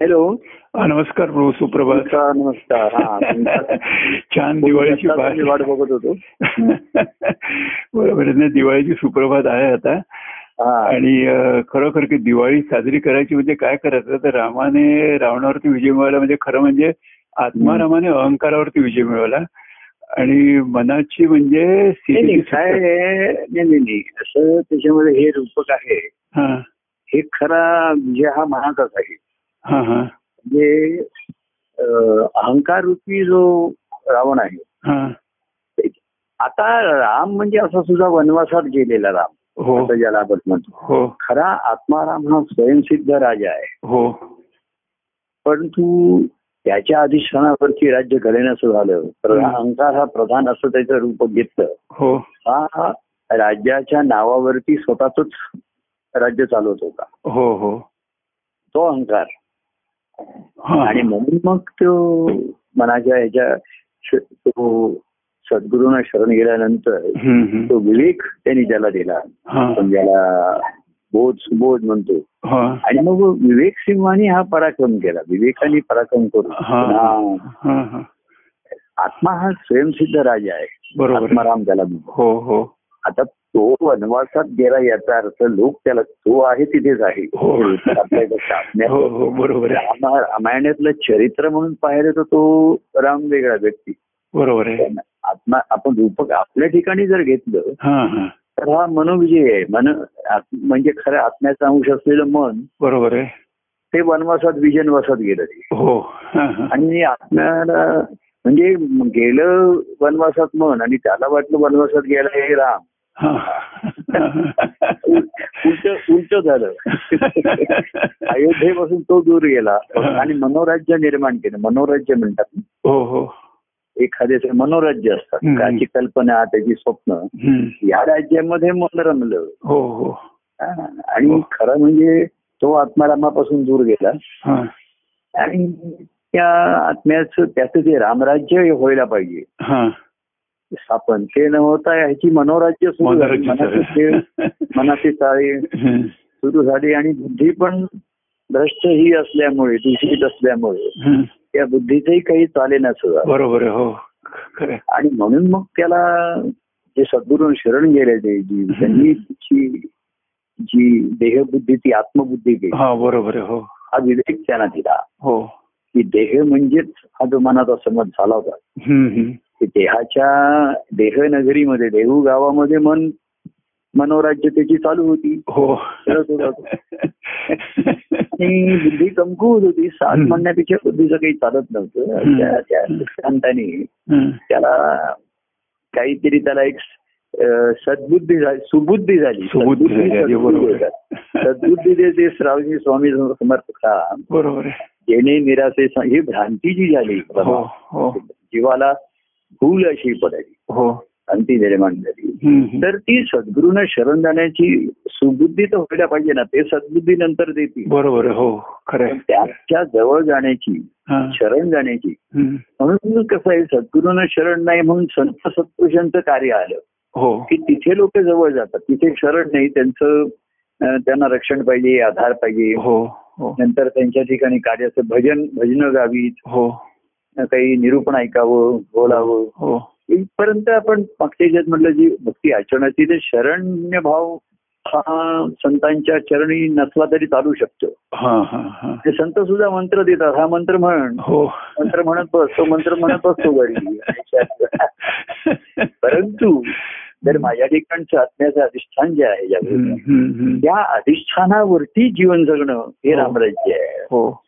Hello. नमस्कार प्रभू सुप्रभात. नमस्कार हा छान दिवाळीची वाट. बघत होतो. बरोबर दिवाळीची सुप्रभात आहे आता. आणि खरोखर की दिवाळी साजरी करायची म्हणजे काय करायचं? तर रामाने रावणावरती विजय मिळवला. म्हणजे खरं म्हणजे आत्मारामाने अहंकारावरती विजय मिळवला. आणि मनाची म्हणजे काय नाही असं त्याच्यामध्ये हे रूपक आहे. हा. हे खरा विजय हा महागच आहे. म्हणजे अहंकार रूपी जो रावण आहे. हा. आता राम म्हणजे असा सुद्धा वनवासात गेलेला राम. हो. ज्याला आपण म्हणतो. हो. खरा आत्माराम हा स्वयंसिद्ध राजा आहे. हो. परंतु त्याच्या अधिष्ठानावरती राज्य घालण्याचं झालं. अहंकार हा प्रधान असं त्याचं रूप घेतलं. हो. हा राज्याच्या नावावरती स्वतःच राज्य चालवत होता. हो हो. तो अहंकार. आणि म्हणून मग तो मनाच्या ह्याच्या तो सद्गुरूंना शरण गेल्यानंतर. तो विवेक त्यांनी ज्याला दिला. हा. आपण ज्याला बोध सुबोध म्हणतो. हा. आणि मग विवेक सिंहाने हा पराक्रम केला. विवेकाने पराक्रम करून. हा. हा. हा हा. आत्मा हा स्वयंसिद्ध राजा आहे. आत्माराम त्याला हो हो. आता तो वनवासात गेला याचा अर्थ लोक त्याला तो आहे तिथेच आहे. हो. हो. हो बरोबर आहे. रामा- रामायणातलं चरित्र म्हणून पाहिलं तर तो राम वेगळा व्यक्ती. बरोबर आहे. आत्मा आपण रूपक आपल्या ठिकाणी जर घेतलं हा हा. तर हा मनोविजय आहे. मन म्हणजे खरं आत्म्याचा अंश असलेलं मन बरोबर आहे. ते वनवासात विजनवासात गेलं ते. हा आणि आत्म्याला म्हणजे गेलं वनवासात मन आणि त्याला वाटलं वनवासात गेला हे राम. हा. उलट उलट झालं. अयोध्येपासून तो दूर गेला. आणि मनोराज्य निर्माण केलं. मनोराज्य म्हणतात हो हो. एखाद्याचे मनोराज्य असतात. त्याची कल्पना त्याची स्वप्न. या राज्यामध्ये मन रमलं. हो हो. हा. आणि खरं म्हणजे तो आत्मारामापासून दूर गेला. हा. आणि त्या आत्म्याचं त्याचं जे रामराज्य हे व्हायला पाहिजे. हा. स्थापन ते न होता. ह्याची मनोराज्य सुरू झाली. मनाची खेळ, मनाची चाळी. सुरू झाली आणि बुद्धी पण भ्रष्ट ही असल्यामुळे दूषित असल्यामुळे. त्या बुद्धीचंही काही चालेना सुद्धा बरोबर हो. आणि म्हणून मग त्याला जे सद्गुरू शरण गेले ते जी त्यांनी तिची जी देहबुद्धी ती आत्मबुद्धी केली. हा बरोबर हो. हा विवेक त्यांना दिला. हो. की देह म्हणजेच हा जो मनाचा समज झाला होता. देहाच्या देहनगरीमध्ये देहू गावामध्ये मन मनोराज्य त्याची चालू होती. हो. आणि बुद्धी कमकुवत होती. सात. म्हणण्यापेक्षा बुद्धीचं काही चालत नव्हतं. त्या- दृष्टांताने. त्याला काहीतरी त्याला एक सद्बुद्धी झाली सुबुद्धी झाली. सुबुद्धी. सद्बुद्धी जे ते श्रावणी स्वामी समर्थका बरोबर जेणे निराशे ही भ्रांती जी झाली हो हो. जीवाला भूल अशी पडाली हो. भ्रांती निर्माण झाली. तर ती सद्गुरूंना शरण जाण्याची सुबुद्धी तर व्हायला पाहिजे ना ते सद्बुद्धी नंतर देतील. बरोबर हो खरं त्याच्याजवळ जाण्याची. शरण जाण्याची. म्हणून कसं आहे सद्गुरूंना शरण नाही म्हणून संत सत्पुरुषांचं कार्य आलं. हो. की तिथे लोक जवळ जातात तिथे शरण नाही त्यांचं त्यांना रक्षण पाहिजे आधार पाहिजे. हो हो. नंतर त्यांच्या ठिकाणी कार्याचं भजन भजन गावीत. हो. काही निरूपण ऐकावं बोलावं. हो. इथपर्यंत आपण मागच्या याच्यात म्हटलं जी भक्ती आचरणाची ते शरण्य भाव हा संतांच्या चरणी नसला तरी चालू शकतो. हा हा हा. ते संत सुद्धा मंत्र देतात हा मंत्र म्हण. हो. मंत्र म्हणत बस तो मंत्र म्हणत बसतो घरी. परंतु जर माझ्या ठिकाणचं आत्म्याचं अधिष्ठान जे आहे. त्या अधिष्ठानावरती जीवन जगणं हे हो. रामराज्य आहे. हो.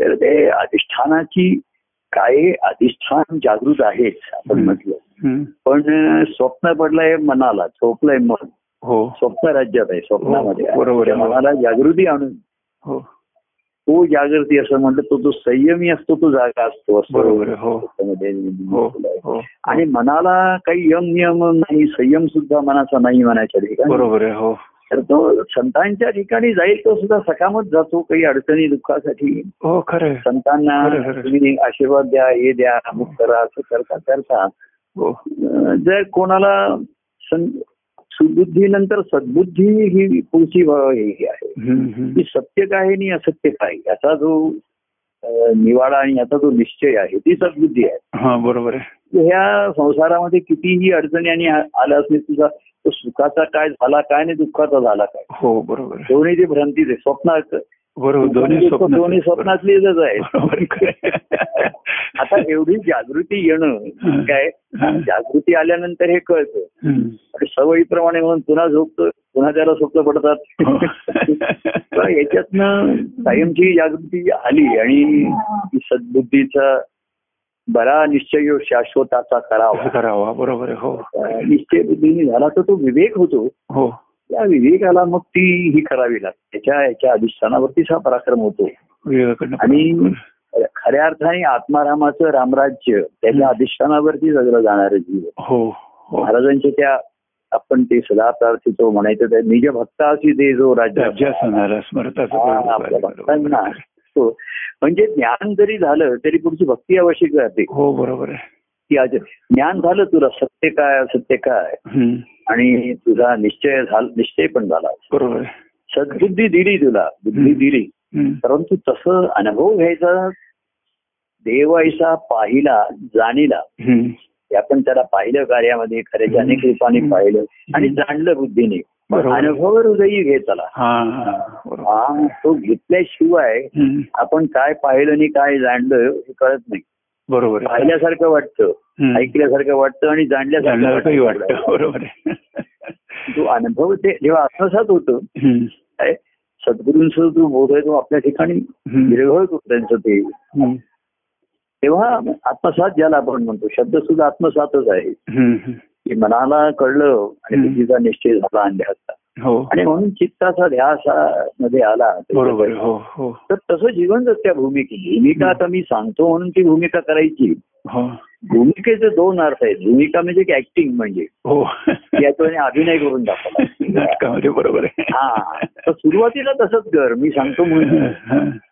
तर ते अधिष्ठानाची काय अधिष्ठान जागृत आहेच आपण. म्हटलं. पण स्वप्न पडलंय मनाला झोपलंय मन हो स्वप्न राज्यात आहे स्वप्नामध्ये हो, बरोबर. मनाला जागृती आणून हो तो जागृती असं म्हटलं तो जो संयमी असतो तो जागा असतो असं बरोबर हो. हो. हो आणि मनाला काही यम नियम नाही संयम सुद्धा मनाचा नाही म्हणायच्या ठिकाणी बरोबर आहे हो तर तो संतांच्या ठिकाणी जाईल तो सुद्धा सकामच जातो काही अडचणी दुःखासाठी. हो खरं. संतांना. तुम्ही आशीर्वाद द्या हे द्या अमुक करा असं करता करता. हो. जर कोणाला सुबुद्धीनंतर सद्बुद्धी ही पुढची हे आहे. की सत्य काय आणि असत्य काय याचा जो निवाडा आणि याचा जो निश्चय आहे ती सद्बुद्धी आहे. हा बरोबर आहे. ह्या संसारामध्ये कितीही अडचणी आणि आल्या असले तुझा तो सुखाचा काय झाला काय आणि दुःखाचा झाला काय? हो बरोबर. दोन्ही ते भ्रांतीच आहे स्वप्न बरोबर दोन्ही स्वप्न दोन्ही स्वप्नातलीच आहे. आता एवढी जागृती येणं काय. जागृती आल्यानंतर हे कळतं. आणि सवयीप्रमाणे म्हणून पुन्हा झोपतं पुन्हा त्याला स्वप्न पडतात. हो. याच्यातनं कायमची जागृती आली आणि सद्बुद्धीचा बरा निश्चय यो शाश्वताचा करावा. करावा बरोबर हो. निश्चय बुद्धीने झाला तर तो विवेक होतो. हो. त्या विवेकाला मग ती ही करावी लागते. त्याच्या याच्या अधिष्ठानावरतीच हा पराक्रम होतो. आणि खऱ्या अर्थाने आत्मारामाचं रामराज्य त्याच्या अधिष्ठानावरती जगलं जाणारं जीव हो हो. महाराजांच्या त्या आपण ते सदा प्रार्थितो म्हणायचं त्या निज भक्ताशी दे जो राज्य आपल्या भक्तांना. हो. म्हणजे ज्ञान जरी झालं तरी पुढची भक्ती आवश्यक राहते हो बरोबर की आज ज्ञान झालं तुला सत्य काय असत्य काय. आणि तुझा निश्चय झाला निश्चय पण झाला बरोबर सद्बुद्धी दिली तुला बुद्धी. दिली. परंतु तसं अनुभव घ्यायचा देव ऐसा पाहिला जाणीला आपण त्याला पाहिलं कार्यामध्ये खऱ्याच्या अनेक रूपाने पाहिलं आणि जाणलं बुद्धीने. अनुभव हृदयी घेताला हा. बरोबर हा तो घेतल्याशिवाय. आपण काय पाहिलं आणि काय जाणलं हे कळत नाही बरोबर पाहिल्यासारखं वाटतं. ऐकल्यासारखं वाटतं आणि जाणल्यासारखं वाटतं बरोबर तो अनुभव ते जेव्हा आत्मसात होतो सद्गुरूंचा जो बोध आहे तो आपल्या ठिकाणी. विरघळतो त्यांचं ते. तेव्हा आत्मसात ज्याला आपण म्हणतो शब्द सुद्धा आत्मसातच आहे. की मनाला कळलं आणि. बुद्धीचा निश्चय झाला अंध्याचा हो. आणि म्हणून चित्ताचा ध्यास मध्ये आला. बरोबर. हो हो. तर तसं जीवन जर त्या भूमिकेची भूमिका आता मी सांगतो म्हणून ती भूमिका करायची. भूमिकेचे दोन अर्थ आहेत. भूमिका म्हणजे की ऍक्टिंग म्हणजे. हो. याच्याने अभिनय करून दाखवला नाटकामध्ये बरोबर आहे. हा. तर सुरुवातीला तसंच कर. मी सांगतो म्हणून.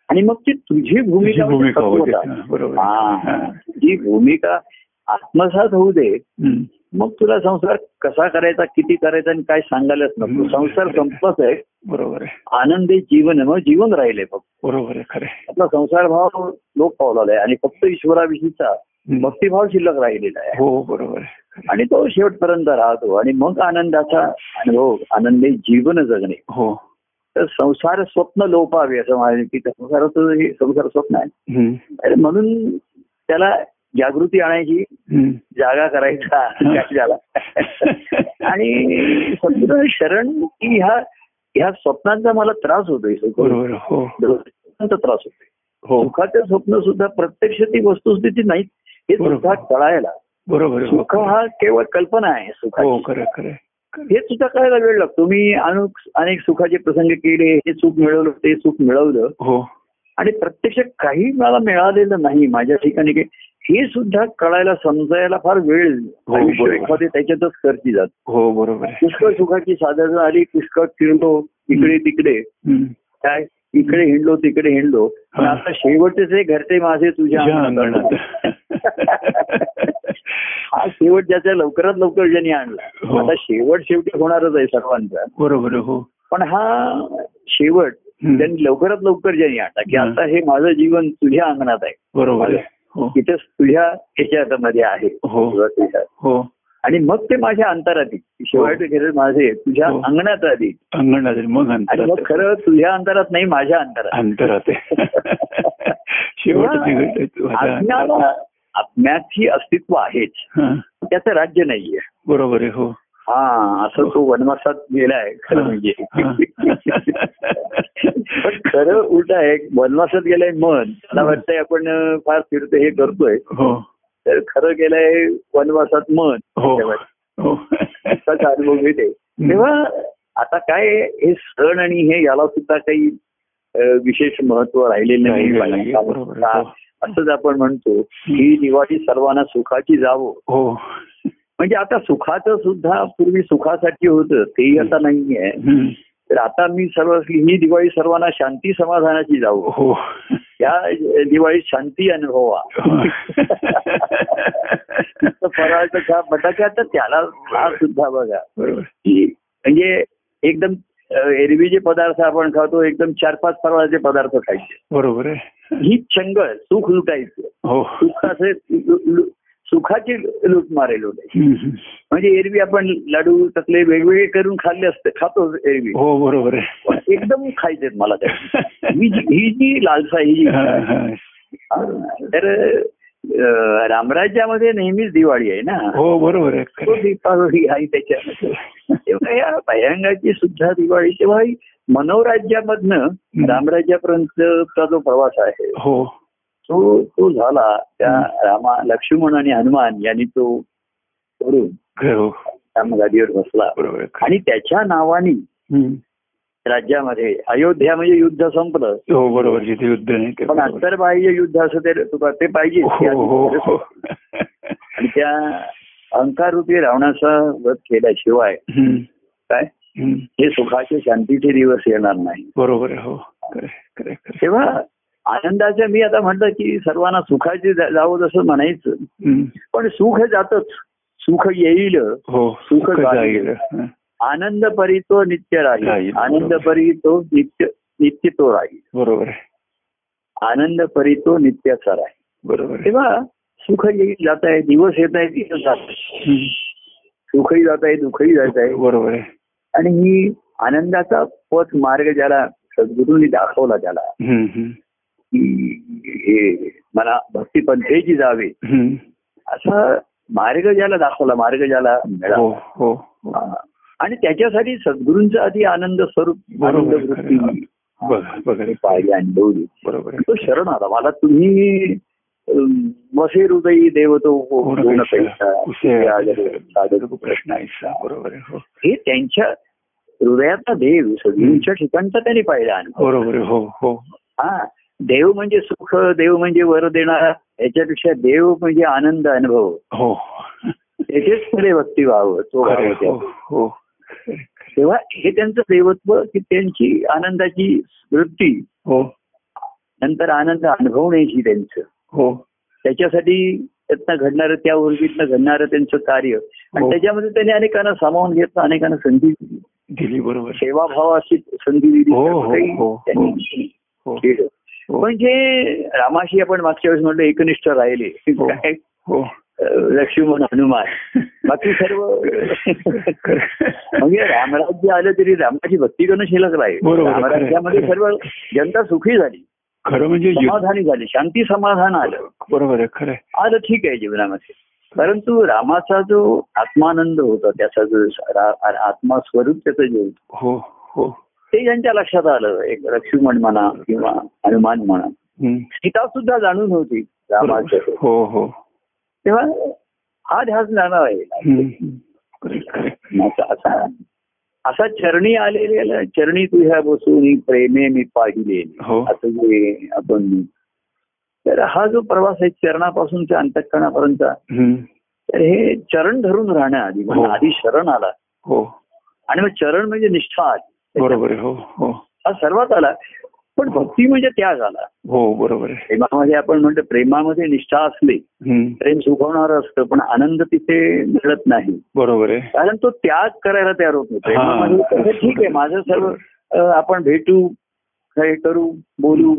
आणि मग ती तुझी भूमिका म्हणजे भूमिका होते तत्वता. हा, बरोबर हा. हा. जी भूमिका आत्मसात होऊ दे. मग तुला संसार कसा करायचा किती करायचा आणि काय सांगायलाच नको. संसार संपत आहे. बरोबर आहे. आनंदी जीवन आहे, मग जीवन राहिले फक्त. बरोबर आहे खरं. आपला संसार भाव लोक पावलेला आहे आणि फक्त ईश्वराविषयीचा. भक्तिभाव शिल्लक राहिलेला आहे. हो बरोबर आणि तो शेवटपर्यंत राहतो आणि मग आनंदाचा अनुभव आनंदी जीवन जगणे. हो. तर संसार स्वप्न लोपावे असं म्हणाले की संसाराचं हे संसार स्वप्न आहे. म्हणून त्याला जागृती आणायची. जागा करायचा त्याला आणि शरण की ह्या ह्या स्वप्नांचा मला त्रास होतोय हो. त्रास होतोय. हो. सुखाचं स्वप्न सुद्धा प्रत्यक्ष ती वस्तुस्थिती नाही हे. सुद्धा कळायला. बरोबर आहे. सुख हा केवळ कल्पना आहे हो सुखाची आहे. हे सुद्धा कळायला वेळ लागतो. मी अनु अनेक सुखाचे प्रसंग केले हे सुख मिळवलं ते सुख मिळवलं. हो. आणि प्रत्यक्ष काही मला मिळालेलं नाही माझ्या ठिकाणी हे सुद्धा कळायला समजायला फार वेळ हो. एखादे त्याच्यातच खर्ची जात हो बरोबर पुष्कळ सुखाची साधनं आली पुष्कळ फिरलो इकडे तिकडे. काय इकडे हिंडलो तिकडे हिंडलो पण हा. आता शेवटचे घरचे माझे तुझ्या. हा शेवट ज्याच्या लवकरात लवकर ज्यांनी आणला हो. आता शेवट शेवटी होणारच आहे सर्वांचा बरोबर हो पण हा शेवट. त्यांनी लवकरात लवकर ज्यांनी आणला की. आता हे माझं जीवन तुझ्या अंगणात आहे. बरोबर आहे. हो. तिथेच तुझ्या ह्याच्यामध्ये आहे. हो. हो. आणि मग ते माझ्या अंतरात. शेवट माझे तुझ्या. अंगणात आली अंगणात मग आणि मग खरं तुझ्या अंतरात नाही माझ्या अंतरात. अंतरात आज्ञाला आत्म्याची अस्तित्व आहेच. त्याचं राज्य नाहीये. बरोबर आहे हो. हा असं तो वनवासात गेलाय खरं. म्हणजे. पण खरं उलट आहे वनवासात गेलंय मन मला वाटतंय आपण फार फिरतोय हे करतोय. हो. तर खरं गेलंय वनवासात मन. हो. हो. अनुभव घेते. तेव्हा आता काय हे सण आणि हे याला सुद्धा काही विशेष महत्त्व राहिलेलं नाही. असंच आपण म्हणतो ही दिवाळी सर्वांना सुखाची जावो. म्हणजे आता सुखाचं सुद्धा पूर्वी सुखासाठी होतं तेही आता नाहीये. तर आता मी सर्व ही दिवाळी सर्वांना शांती समाधानाची जावो. हो. या दिवाळीत शांती अनुभवा. फराळाचं खा बटाटा तर त्याला हा सुद्धा बघा. की म्हणजे एकदम एरवी जे पदार्थ आपण खातो एकदम चार पाच फराळाचे पदार्थ खायचे. बरोबर आहे. ही चंगळ सुख लुटायचं. हो. सुखाचे लु- लु- सुखाची लूट मारेल होते. म्हणजे एरवी आपण लाडू तसले वेगवेगळे करून खाल्ले असते खातो एरवी. हो बरोबर एकदम खायचेत मला त्या. ही जी- लालसा ही तर रामराज्यामध्ये नेहमीच दिवाळी आहे ना? हो बरोबर आहे. दीपावली आहे त्याच्यामध्ये. तेव्हा या भयंगाची सुद्धा दिवाळी तेव्हा मनोराज्यामधनं रामराज्यापर्यंतचा जो प्रवास आहे हो. तो तो झाला त्या रामा लक्ष्मण आणि हनुमान यांनी तो करून हो गादीवर बसला. आणि त्याच्या नावाने. राज्यामध्ये अयोध्या म्हणजे युद्ध संपलं हो बरोबर जिथे युद्ध पण. आंतरबाह्य युद्ध असं ते तुका ते पाहिजे हो हो आणि त्या अहंकाररूपी रावणाचा वध केल्याशिवाय. काय. हे सुखाचे शांतीचे दिवस येणार नाही बरोबर हो. तेव्हा आनंदाचं मी आता म्हटलं की सर्वांना सुखाची जावं जसं म्हणायचं. पण सुख जातच. सुख येईल. हो सुख जाईल. आनंद परी तो नित्य राहील. आनंद. परी तो नित्य नित्य तो राहील. बरोबर आनंद परी तो नित्याचा राहील. बरोबर तेव्हा सुख येईल जात आहे दिवस येत आहे दिवस जात. सुखही जात आहे दुःखही जात आहे. बरोबर आहे. आणि ही आनंदाचा पथ मार्ग ज्याला सद्गुरूंनी दाखवला त्याला हे मला भक्तीपंथेची जावे. हम्म. असा मार्ग ज्याला दाखवला मार्ग ज्याला मिळाला. हो हो. हा. आणि त्याच्यासाठी सद्गुरूंचा आधी आनंद स्वरूप आनंद वृत्ती पाहिली अनुभवली तो शरण आला. मला तुम्ही वसे हृदयी देवतो प्रश्न ऐसा बरोबर आहे हो. त्यांच्या हृदयाचा देव सद्गुरूंच्या ठिकाणचा त्यांनी पाहिला अनुभव बरोबर हो हो. हा. देव म्हणजे सुख देव म्हणजे वर देणारा याच्यापेक्षा देव म्हणजे आनंद अनुभव. हो. त्याचेच खरे भक्ती व्हावं तो हो. हो. तेव्हा हे त्यांचं देवत्व की त्यांची आनंदाची वृत्ती हो. नंतर आनंद अनुभवण्याची त्यांचं. हो. त्याच्यासाठी त्यातनं घडणारं त्या उर्गीतनं घडणारं त्यांचं कार्य. आणि हो. त्याच्यामध्ये त्यांनी अनेकांना सामावून घेतलं अनेकांना संधी दिली. बरोबर. सेवाभावाची संधी दिली. हो, हो, काही हो, त्यांनी हो केलं हो. पण जे रामाशी आपण मागच्या वेळेस म्हणलं एकनिष्ठ राहिले. हो. काय? हो. लक्ष्मण हनुमान. बाकी सर्व म्हणजे रामराज्य आलं तरी रामाची भक्ती करणं शिल्लक राहील रामराज्यामध्ये सर्व जनता सुखी झाली. खरं म्हणजे समाधानी झाली. शांती समाधान आलं. बरोबर आहे खरं. आलं ठीक आहे जीवनामध्ये. परंतु रामाचा जो आत्मानंद होता त्याचा जो आत्मा स्वरूप त्याचं जे होतं, हो हो. ते ज्यांच्या लक्षात आलं एक लक्ष्मण म्हणा किंवा हनुमान म्हणा. सीता सुद्धा जाणून होती. हो हो तेव्हा हा ध्यास जाणार आहे. असा असा चरणी आलेल्या चरणी तुझ्या बसून प्रेमे मी पाहिले हो. असं जे आपण तर हा जो प्रवास आहे चरणापासूनच्या अंतकरणापर्यंत. तर हे चरण धरून राहणं आधी म्हणजे हो. आधी शरण आला हो आणि मग चरण म्हणजे निष्ठा आली बरोबर आहे हो हो. हा सर्वात आला. पण भक्ती म्हणजे त्याग आला हो बरोबर आहे. प्रेमामध्ये आपण म्हणतो प्रेमामध्ये निष्ठा असली. प्रेम सुखवणारं असतं पण आनंद तिथे मिळत नाही. बरोबर आहे. कारण तो त्याग करायला तयार होत. नाही ठीक आहे माझं सर्व आपण भेटू हे करू बोलू.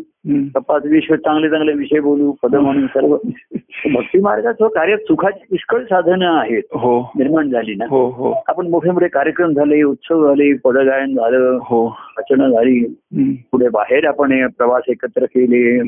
तपास विषय चांगले चांगले विषय बोलू पद म्हणून सर्व. भक्ती मार्गाचं कार्य सुखाची पुष्कळ साधनं आहेत. हो. निर्माण झाली ना. हो हो. आपण मोठे मोठे कार्यक्रम झाले उत्सव झाले पदगायन झालं हो. वाचनं झाली. पुढे बाहेर आपण हे प्रवास एकत्र केले.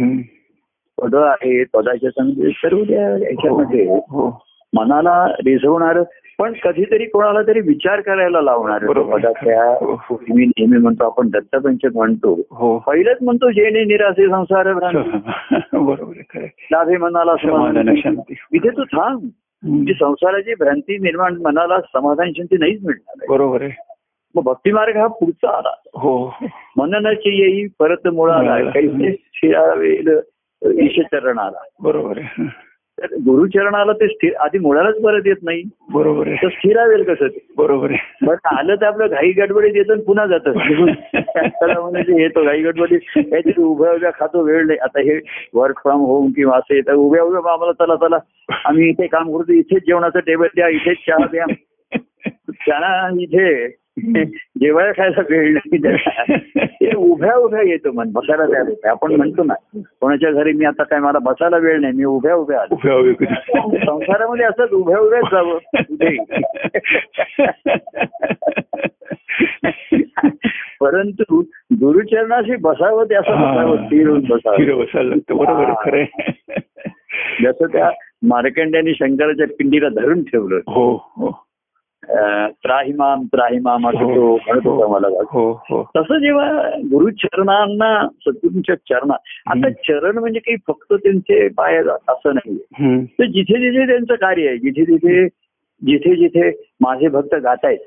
पद आहेत पदाच्या संगती सर्व याच्यामध्ये हो. मनाला रिझवणार पण कधीतरी कोणाला तरी विचार करायला लावणार हो. मी नेहमी म्हणतो आपण दत्तपंचक म्हणतो. हो. पहिलंच म्हणतो जेणे निरासे संसार बरोबर. लाभे मनाला शांती. इथे तू थांब. हम्म. जी संसाराची भ्रांती निर्माण मनाला समाधान शांती नाहीच मिळणार. बरोबर आहे. मग भक्ती मार्ग हा पुढचा आला. हो. मननाची येई परत मुळाला. मुळाला. काही शिरावेल ईशचरण आला. बरोबर आहे. तर गुरुचरणाला ते स्थिर आधी मुळालाच परत येत नाही. बरोबर तर आहे स्थिरावेल कसं ते? बरोबर आहे. बट आलं तर आपलं घाई गडबडीत येतं आणि पुन्हा जातं. म्हणजे येतो घाई गडबडीत काहीतरी उभ्या उभ्या खातो वेळ नाही. आता हे वर्क फ्रॉम होम किंवा असं येतं. उभ्या उभ्या आम्हाला चला चला. आम्ही इथे काम करतो इथेच जेवणाचं टेबल द्या इथेच चहा द्या. त्यांना इथे जेवायला खायला वेळ नाही. ते उभ्या उभ्या येतो मन बसायला तयार होतं. आपण म्हणतो ना कोणाच्या घरी मी आता काय मला बसायला वेळ नाही मी उभ्या उभ्या आलो. संसारामध्ये असंच उभ्या उभ्याच जावं. परंतु गुरुचरणाशी बसावं ते असं बसावं स्थिर बसावं. बसायला लागतं. बरोबर खरं. जसं त्या मार्कंड्याने शंकराच्या पिंडीला धरून ठेवलं हो हो. त्राहिमाम त्राहिमाम असं तो म्हणत होता मला हो हो तसं जेव्हा गुरुचरणांना सद्गुरूंच्या चरणात आता. चरण म्हणजे काही फक्त त्यांचे पाय असं नाही हम्म. तर जिथे जिथे त्यांचं कार्य आहे जिथे जिथे जिथे जिथे माझे भक्त गातायत.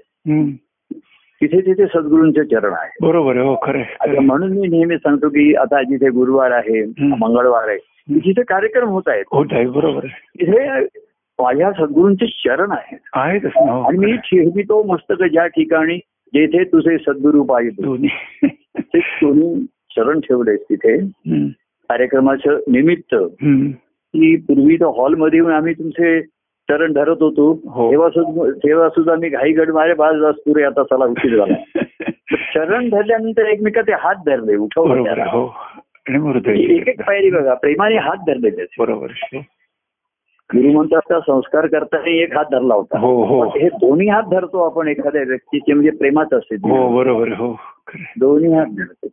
तिथे तिथे सद्गुरूंचे चरण आहे बरोबर आहे हो खरं. म्हणून मी नेहमी सांगतो की आता जिथे गुरुवार आहे. मंगळवार आहे जिथे कार्यक्रम होत आहेत होत आहे बरोबर आहे तिथे माझ्या सद्गुरूंचे आहेत आहेतच ना हो, आणि मी आहे. ठेवतो मस्तक ज्या ठिकाणी जेथे तुझे सद्गुरू पाहिजे ते चरण ठेवलेस तिथे. कार्यक्रमाचं निमित्त. की पूर्वी तर हॉलमध्ये येऊन आम्ही तुमचे चरण धरत होतो हो. तेव्हा सुद्धा तेव्हा सुद्धा मी घाई गड मारे बाज वाजतो रे आता चला उशीर झाला चरण धरल्यानंतर एकमेकाचे हात धरले उठवले आहे. हो एक एक पायरी बघा प्रेमाने हात धरले त्याचे बरोबर आहे. गुरुमंत्राचा संस्कार करताना एक हात धरला होता. हो हो. हे दोन्ही हात धरतो आपण एखाद्या व्यक्तीचे म्हणजे प्रेमाच असते. ते. हो बरोबर हो. दोन्ही हात धरतो.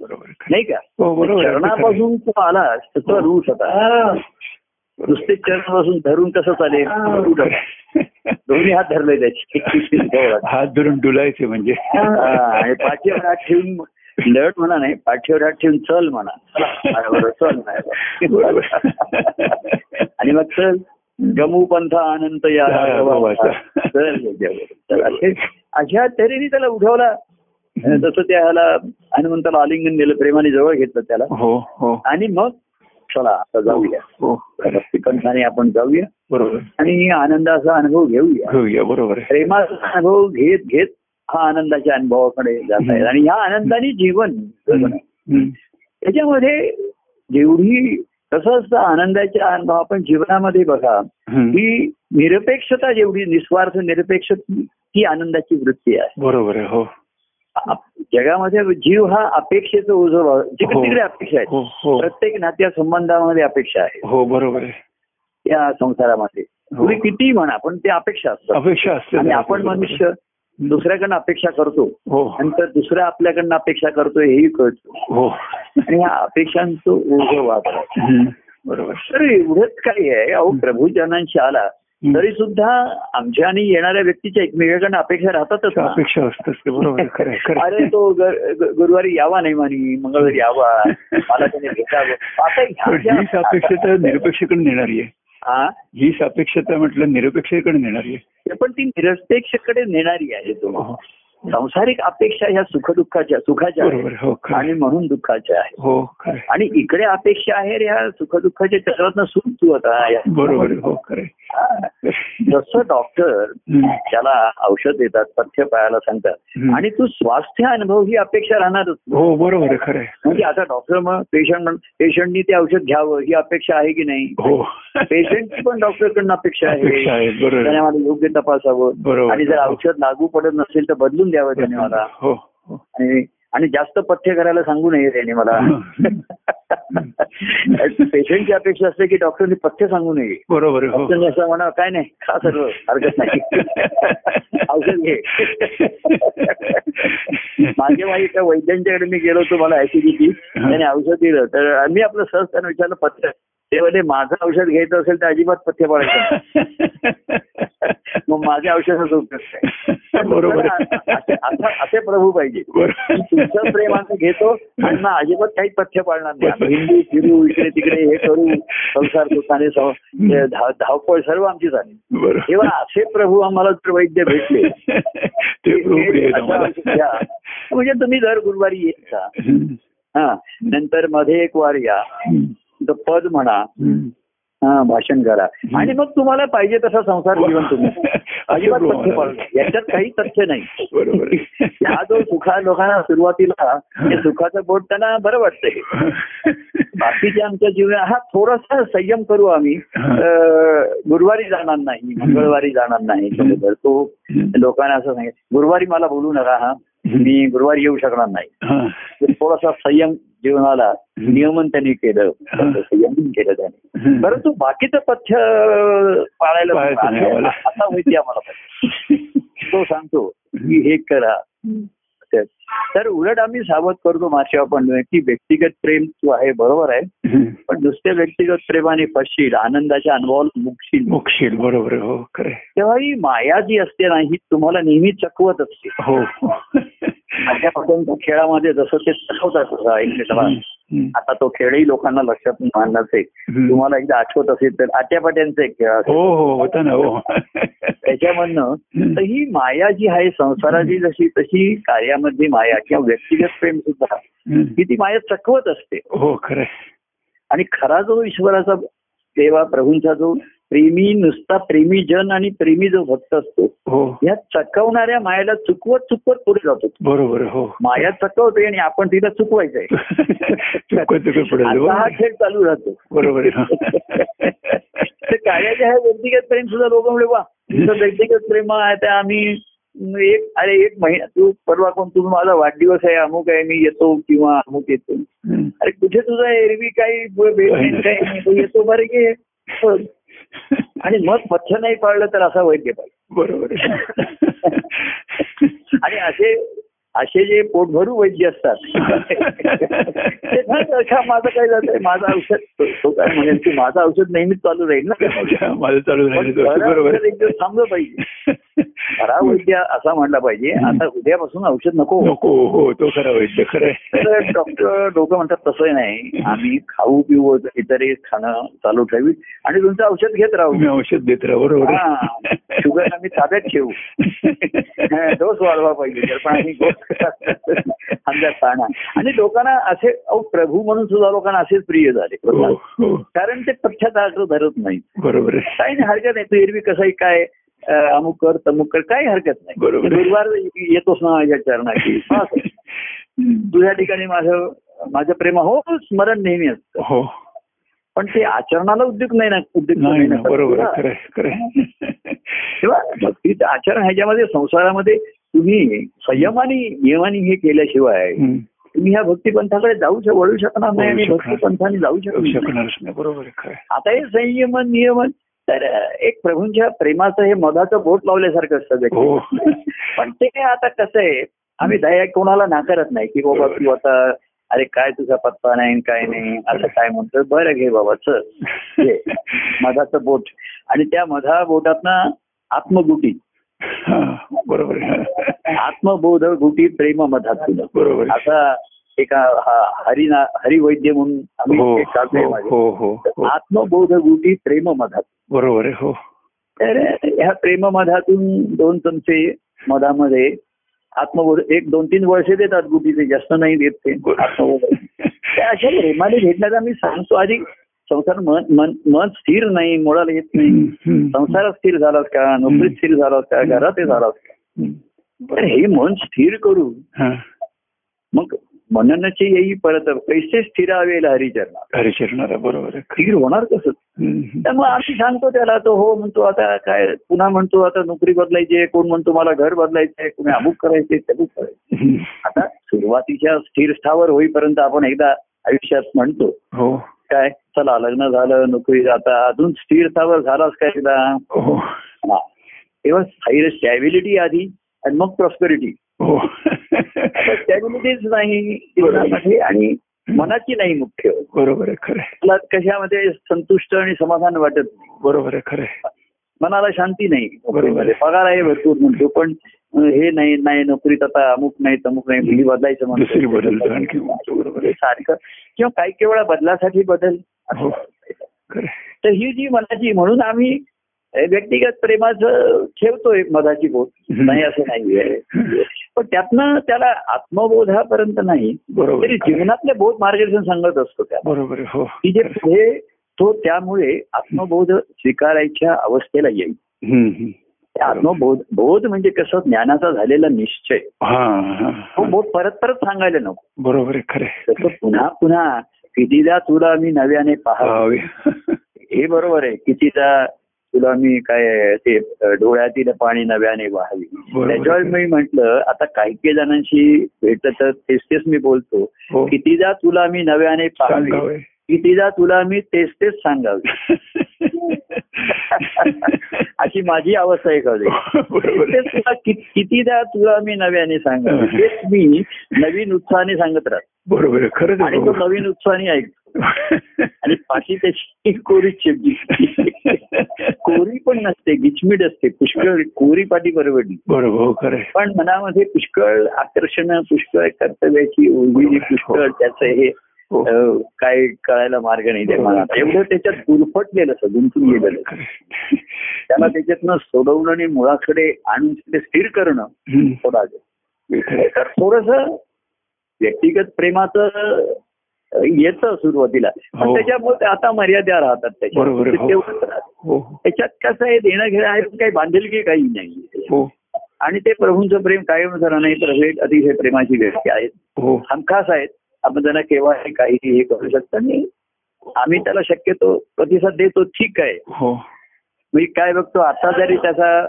बरोबर. नाही का? हो बरोबर चरणापासून तो त्याचा हो. रूप होता नुसते चरणापासून धरून कसं चालेल? दोन्ही हात धरले त्याचे. हात धरून डुलायचे म्हणजे. हा, हात ठेवून लढ म्हणा नाही पाठीवर हात ठेवून चल म्हणा. चला, बरोबर, चल नाही. आणि मग चल. गमू पंथ अनंत या अशा तऱ्हेने त्याला उठवला. तसं त्याला हनुमंताला आलिंगन दिलं प्रेमाने जवळ घेतलं त्याला. हो हो. आणि मग चला आता जाऊया. हो आपण जाऊया. बरोबर. आणि आनंदाचा अनुभव घेऊया बरोबर. प्रेमाचा अनुभव घेत घेत हा आनंदाच्या अनुभवाकडे जात आहे आणि ह्या आनंदाने जीवन. त्याच्यामध्ये जेवढी कसं असतं आनंदाच्या अनुभव आपण जीवनामध्ये बघा. ही निरपेक्षता जेवढी निस्वार्थ निरपेक्ष ही आनंदाची वृत्ती आहे बरोबर आहे हो जगामध्ये जीव हा अपेक्षेचं ओझं जिकडे हो. तिकडे अपेक्षा हो आहे हो प्रत्येक नात्या संबंधामध्ये अपेक्षा आहे हो बरोबर आहे या संसारामध्ये हो. तुम्ही किती म्हणा पण ते अपेक्षा असतात अपेक्षा असते आणि. आपण. मनुष्य दुसऱ्याकडनं अपेक्षा करतो. हो. नंतर दुसरा आपल्याकडनं अपेक्षा करतोय हेही कळतो. हो. आणि ह्या अपेक्षांचं ओझं वापर. बरोबर. तर एवढंच काय आहे. अहो प्रभू जनांशी आला. तरी सुद्धा आमच्या आणि येणाऱ्या व्यक्तीच्या एकमेकांकडनं अपेक्षा राहतातच. अपेक्षा असतेच ते बरोबर आहे, खरं आहे, खरं आहे. अरे तो गुरुवारी यावा नाही म्हणे मंगळवारी यावा. मला त्याने भेटावं. आता अपेक्षता निरपेक्षकडे नेणारी आहे. हा हीच अपेक्षता म्हटलं निरपेक्षकडे नेणारी आहे. पण ती निरपेक्षकडे नेणारी आहे तो हो. सांसारिक अपेक्षा ह्या सुखदुःखाच्या सुखाच्या आहेत. बरोबर हो. आणि म्हणून दुःखाच्या आहे हो. आणि इकडे अपेक्षा आहे ह्या सुखदुःखाच्या चक्रातनं सुट तू आता या- बरोबर हो. जसं डॉक्टर. त्याला औषध देतात पथ्य पाळायला सांगतात. आणि तू स्वास्थ्य अनुभव ही अपेक्षा राहणारच हो बरोबर खरं. म्हणजे आता डॉक्टर मग पेशंट पेशंटनी ते औषध घ्यावं ही अपेक्षा आहे की नाही हो पेशंटची पण डॉक्टरकडनं अपेक्षा अपेक्षा आहे योग्य तपासावं. आणि जर औषध लागू पडत नसेल तर बदलून द्यावं त्याने मला. हो हो. आणि आणि जास्त पथ्य करायला सांगू नये त्याने मला. पेशंटची अपेक्षा असते की डॉक्टरने पथ्य सांगू नये. बरोबर हो. डॉक्टरने असं म्हणा काय नाही खा सर्व हरकत नाही. औषध घे. मागे मागे त्या वैद्यांच्याकडे मी गेलो होतो मला ऍसिडिटी त्याने औषध दिलं. तर मी आपलं सहज त्यांना विचारलं पथ्य? ते म्हणजे माझं औषध घ्यायचं असेल तर अजिबात पथ्य पाळायचं. मग माझ्या औषधाचा उपयोग बरोबर. असे प्रभू पाहिजे. तुमचं प्रेम असं घेतो आणि मग अजिबात काही पथ्य पाळणार नाही. आम्ही हिंदू फिरू इकडे तिकडे हे करू संसार सुखाने धावपळ सर्व आमची झाली. तेव्हा असे प्रभू आम्हाला वैद्य भेटले. म्हणजे तुम्ही दर गुरुवारी येत हम्म. हा. नंतर मध्ये एक वार या. पद म्हणा. हा भाषण करा. आणि मग तुम्हाला पाहिजे तसा संसार जीवन तुम्ही. अजिबात तथ्य पाळू. याच्यात काही तथ्य नाही. बरोबर. ह्या जो सुखा लोकांना सुरुवातीला सुखाचं बोट त्यांना बरं वाटतंय. बाकीच्या आमच्या जीवनात हा थोडासा संयम करू आम्ही. हा. गुरुवारी जाणार नाही मंगळवारी जाणार नाही. तो लोकांना असं सांगेल गुरुवारी मला बोलू नका हा. मी गुरुवारी येऊ शकणार नाही. तर थोडासा संयम जीवनाला नियमन त्यांनी केलं. संयमन केलं त्याने. परंतु बाकीचं पथ्य पाळायला. आता माहिती आम्हाला पाहिजे. तो सांगतो की हे करा तर- तर उलट आम्ही सावध करतो मागच्या आपण की व्यक्तिगत प्रेम तू आहे बरोबर आहे. पण नुसत्या व्यक्तिगत प्रेमाने फसशील आनंदाच्या अनुभवाला मुकशील मोक्षील बरोबर. हो तेव्हा ही माया जी असते ना ही तुम्हाला नेहमी चकवत असते हो अध्यापकांच्या खेळामध्ये जसं ते तसं एकमेकाला. आता तो खेळही लोकांना लक्षात हम्म. तुम्हाला एकदा आठवत असेल तर आट्यापाट्यांचा एक खेळ. हो हो हो त्याच्यामधनं तर ही माया जी आहे संसाराची जशी तशी कार्यामध्ये माया किंवा व्यक्तिगत प्रेम सुद्धा. ही ती माया चकवत असते हो खरं आणि खरा जो ईश्वराचा देवा प्रभूंचा जो प्रेमी नुसता प्रेमी जन आणि प्रेमी जो भक्त असतो हो या चकवणाऱ्या मायाला चुकवत चुकवत पुढे जातो बरोबर आहे. हो माया चकवते आणि आपण तिला जाऊ. आता हा खेळ चालू राहतो बरोबर आहे. तर कार्याचे आहे व्यक्तिगत प्रेम सुद्धा लोक म्हणजे वा व्यक्तिगत प्रेम आहे ते आम्ही एक अरे एक महिना तू परवा कोण तू माझा वाढदिवस आहे अमुक आहे मी येतो किंवा अमुक येतो. अरे कुठे तुझा एरवी काही येतो बरं की. आणि मग पथ्य नाही पाळलं तर असा वैद्य पाहिजे बरोबर. आणि असे असे जे पोटभरू वैद्य असतात. ते म्हणतात, "अच्छा, माझं काय जातंय माझं औषध तो- काय म्हणेल की माझं औषध नेहमीच चालू राहील ना? माझं चालू राहिलं खरं बरोबर. औषध एक दिवस थांबलं पाहिजे. खरा वैद्य असा म्हणला पाहिजे आता उद्यापासून औषध नको. नको हो तो खरा वैद्य खरं डॉक्टर लोक म्हणतात तसं नाही. आम्ही खाऊ पिऊ इतरही खाणं चालू ठेवी आणि तुमचं औषध घेत राहू. तुम्ही औषध देत राहा बरोबर. शुगर आम्ही ताब्यात ठेवू. डोस वाढवा पाहिजे तर पण आम्ही खाणं आणि लोकांना असे अहो प्रभू म्हणून सुद्धा लोकांना असेच प्रिय झाले. हो हो. कारण ते पथ्यात धरत नाही. बरोबर काही नाही हरकत नाही. तू एरवी कसंही काय अमुक कर तमुक कर काही हरकत नाही. बरोबर. गुरुवार येतोच ना माझ्या चरणाची. तुझ्या ठिकाणी माझं माझं प्रेम हो स्मरण नेहमी असतं. हो. पण ते आचरणाला उद्योग नाही ना उद्योग नाही ना. बरोबर. तेव्हा भक्तीचं आचरण ह्याच्यामध्ये संसारामध्ये तुम्ही संयमाने नियमाने हे केल्याशिवाय. तुम्ही ह्या भक्तीपंथाकडे जाऊ शक- वळू शकणार नाही आणि. भक्तीपंथाने जाऊ शकणार नाही. बरोबर. आता हे संयमन नियमन तर एक प्रभूंच्या प्रेमाचं हे मधाचं बोट लावल्यासारखं असतं हो. पण ते काय आता कसं आहे आम्ही दया कोणाला नाकारत नाही की बाबा तू आता अरे काय तुझा पत्ता नाही काय नाही असं काय म्हणतो बरं घे बाबा चल. मधाचं बोट आणि त्या मधा बोटातनं आत्मगुटी बरोबर. आत्मबोध गुटी प्रेम मधातून बरोबर. असा एका हा- हरिना हरिवैद्य म्हणून हो हो. हो हो हो. आत्मबोध गुटी प्रेम मधात बरोबर हो तर ह्या प्रेममधातून दोन चमचे मधामध्ये आत्मबोध एक दोन तीन वर्षे देतात गुटीचे जास्त नाही देत ते आत्मबोध अशा प्रेमाने भेटण्याचा मी सांगतो आधी संसार मन मन मन स्थिर नाही मुळाला येत नाही. संसारात स्थिर झालास का नोकरीत स्थिर झालास का घरात झालास का. तर हे मन स्थिर करू. मग मननाचे येई परत पैसे स्थिरावेल हरिचरणात हरिचरणारा बरोबर स्थिर होणार कसं. त्यामुळे आम्ही सांगतो त्याला तो हो म्हणतो आता काय पुन्हा म्हणतो आता नोकरी बदलायची कोण म्हणतो मला घर बदलायचं आहे कोणी अमुक करायचे तमुक करायचे. आता सुरुवातीच्या स्थिर स्थावर होईपर्यंत आपण एकदा आयुष्यात म्हणतो हो काय? चला लग्न झालं नोकरी आता अजून स्थिर स्थावर झालाच काय एकदा हो. हा. तेव्हा स्थायी स्टॅबिलिटी आधी आणि मग प्रॉस्पेरिटी हो. स्टॅबिलिटीच नाही जीवनामध्ये आणि मनाची नाही मुख्य. बरोबर आहे खरं कशामध्ये संतुष्ट आणि समाधान वाटत नाही. बरोबर आहे खरं. मनाला शांती नाही. नोकरीमध्ये पगार आहे भरपूर म्हणतो पण हे नाही नाही नोकरीत आता अमुक नाही तमुक नाही मुली बदलायचं म्हणतो. सारखं. किंवा काही काही वेळा बदलासाठी बदल. हो. तर ही जी मनाची म्हणून आम्ही व्यक्तिगत प्रेमाचं ठेवतोय मधाची बोध. नाही असं नाहीये. पण त्यातनं त्याला आत्मबोधापर्यंत नाही. बरोबर तरी. जीवनातले बोध मार्गदर्शन सांगत असतो त्याला. बरोबर हो. की जे पुढे तो त्यामुळे आत्मबोध स्वीकारायच्या अवस्थेला येईल. आत्मबोध बोध म्हणजे कसं? ज्ञानाचा झालेला निश्चय. तो. बोध परत परत सांगायला नको. बरोबर आहे खरं. तसं पुन्हा पुन्हा कितीदा तुला मी नव्याने पाहावे. हे बरोबर आहे. कितीदा तुला मी काय ते डोळ्यातील पाणी नव्याने वाहावी. त्याच्यावर मी म्हंटल आता काही काही जणांशी भेटलं तर तेच तेच मी बोलतो. हो. कितीदा तुला मी नव्याने पाहावे. कितीदा तुला मी तेच तेच सांगावे. अशी माझी अवस्था आहे कधी बरोबर. तेच तुला कि- कितीदा तुला मी नव्याने सांगावे. तेच मी नवीन उत्साहाने सांगत राहतो. बरोबर खरंच आणि तो. नवीन उत्साहाने ऐकतो. आणि पाठी त्याची कोरी चिपली. कोरी पण नसते गिचमीड असते पुष्कळ कोरी पाठी परवडली. बरोबर हो खरं. पण मनामध्ये पुष्कळ आकर्षण पुष्कळ कर्तव्याची उर्मिली पुष्कळ त्याचं हे हो. काय कळायला मार्ग नाही मनात एवढं त्याच्यात गुरफटलेलं असं गुंतून गेलेलं. त्याला त्याच्यातनं सोडवणं आणि मुळाकडे आणून ते स्थिर करणं. थोडं. हे. तर थोडस व्यक्तिगत प्रेमाचं येतं सुरुवातीला पण हो. त्याच्यामुळे आता मर्यादा राहतात त्याच्यात. हो. हो कसं आहे देणं घेणं आहे काही बांधिलकी काही नाही हो आणि ते प्रभूंचं प्रेम कायम झालं नाही तर हे अतिशय प्रेमाची व्यक्ती आहेत हो हमखास आहेत आपण त्यांना केव्हा काही हे करू शकतो आणि आम्ही त्याला शक्यतो प्रतिसाद देतो ठीक आहे हो मी काय बघतो आता जरी त्याचा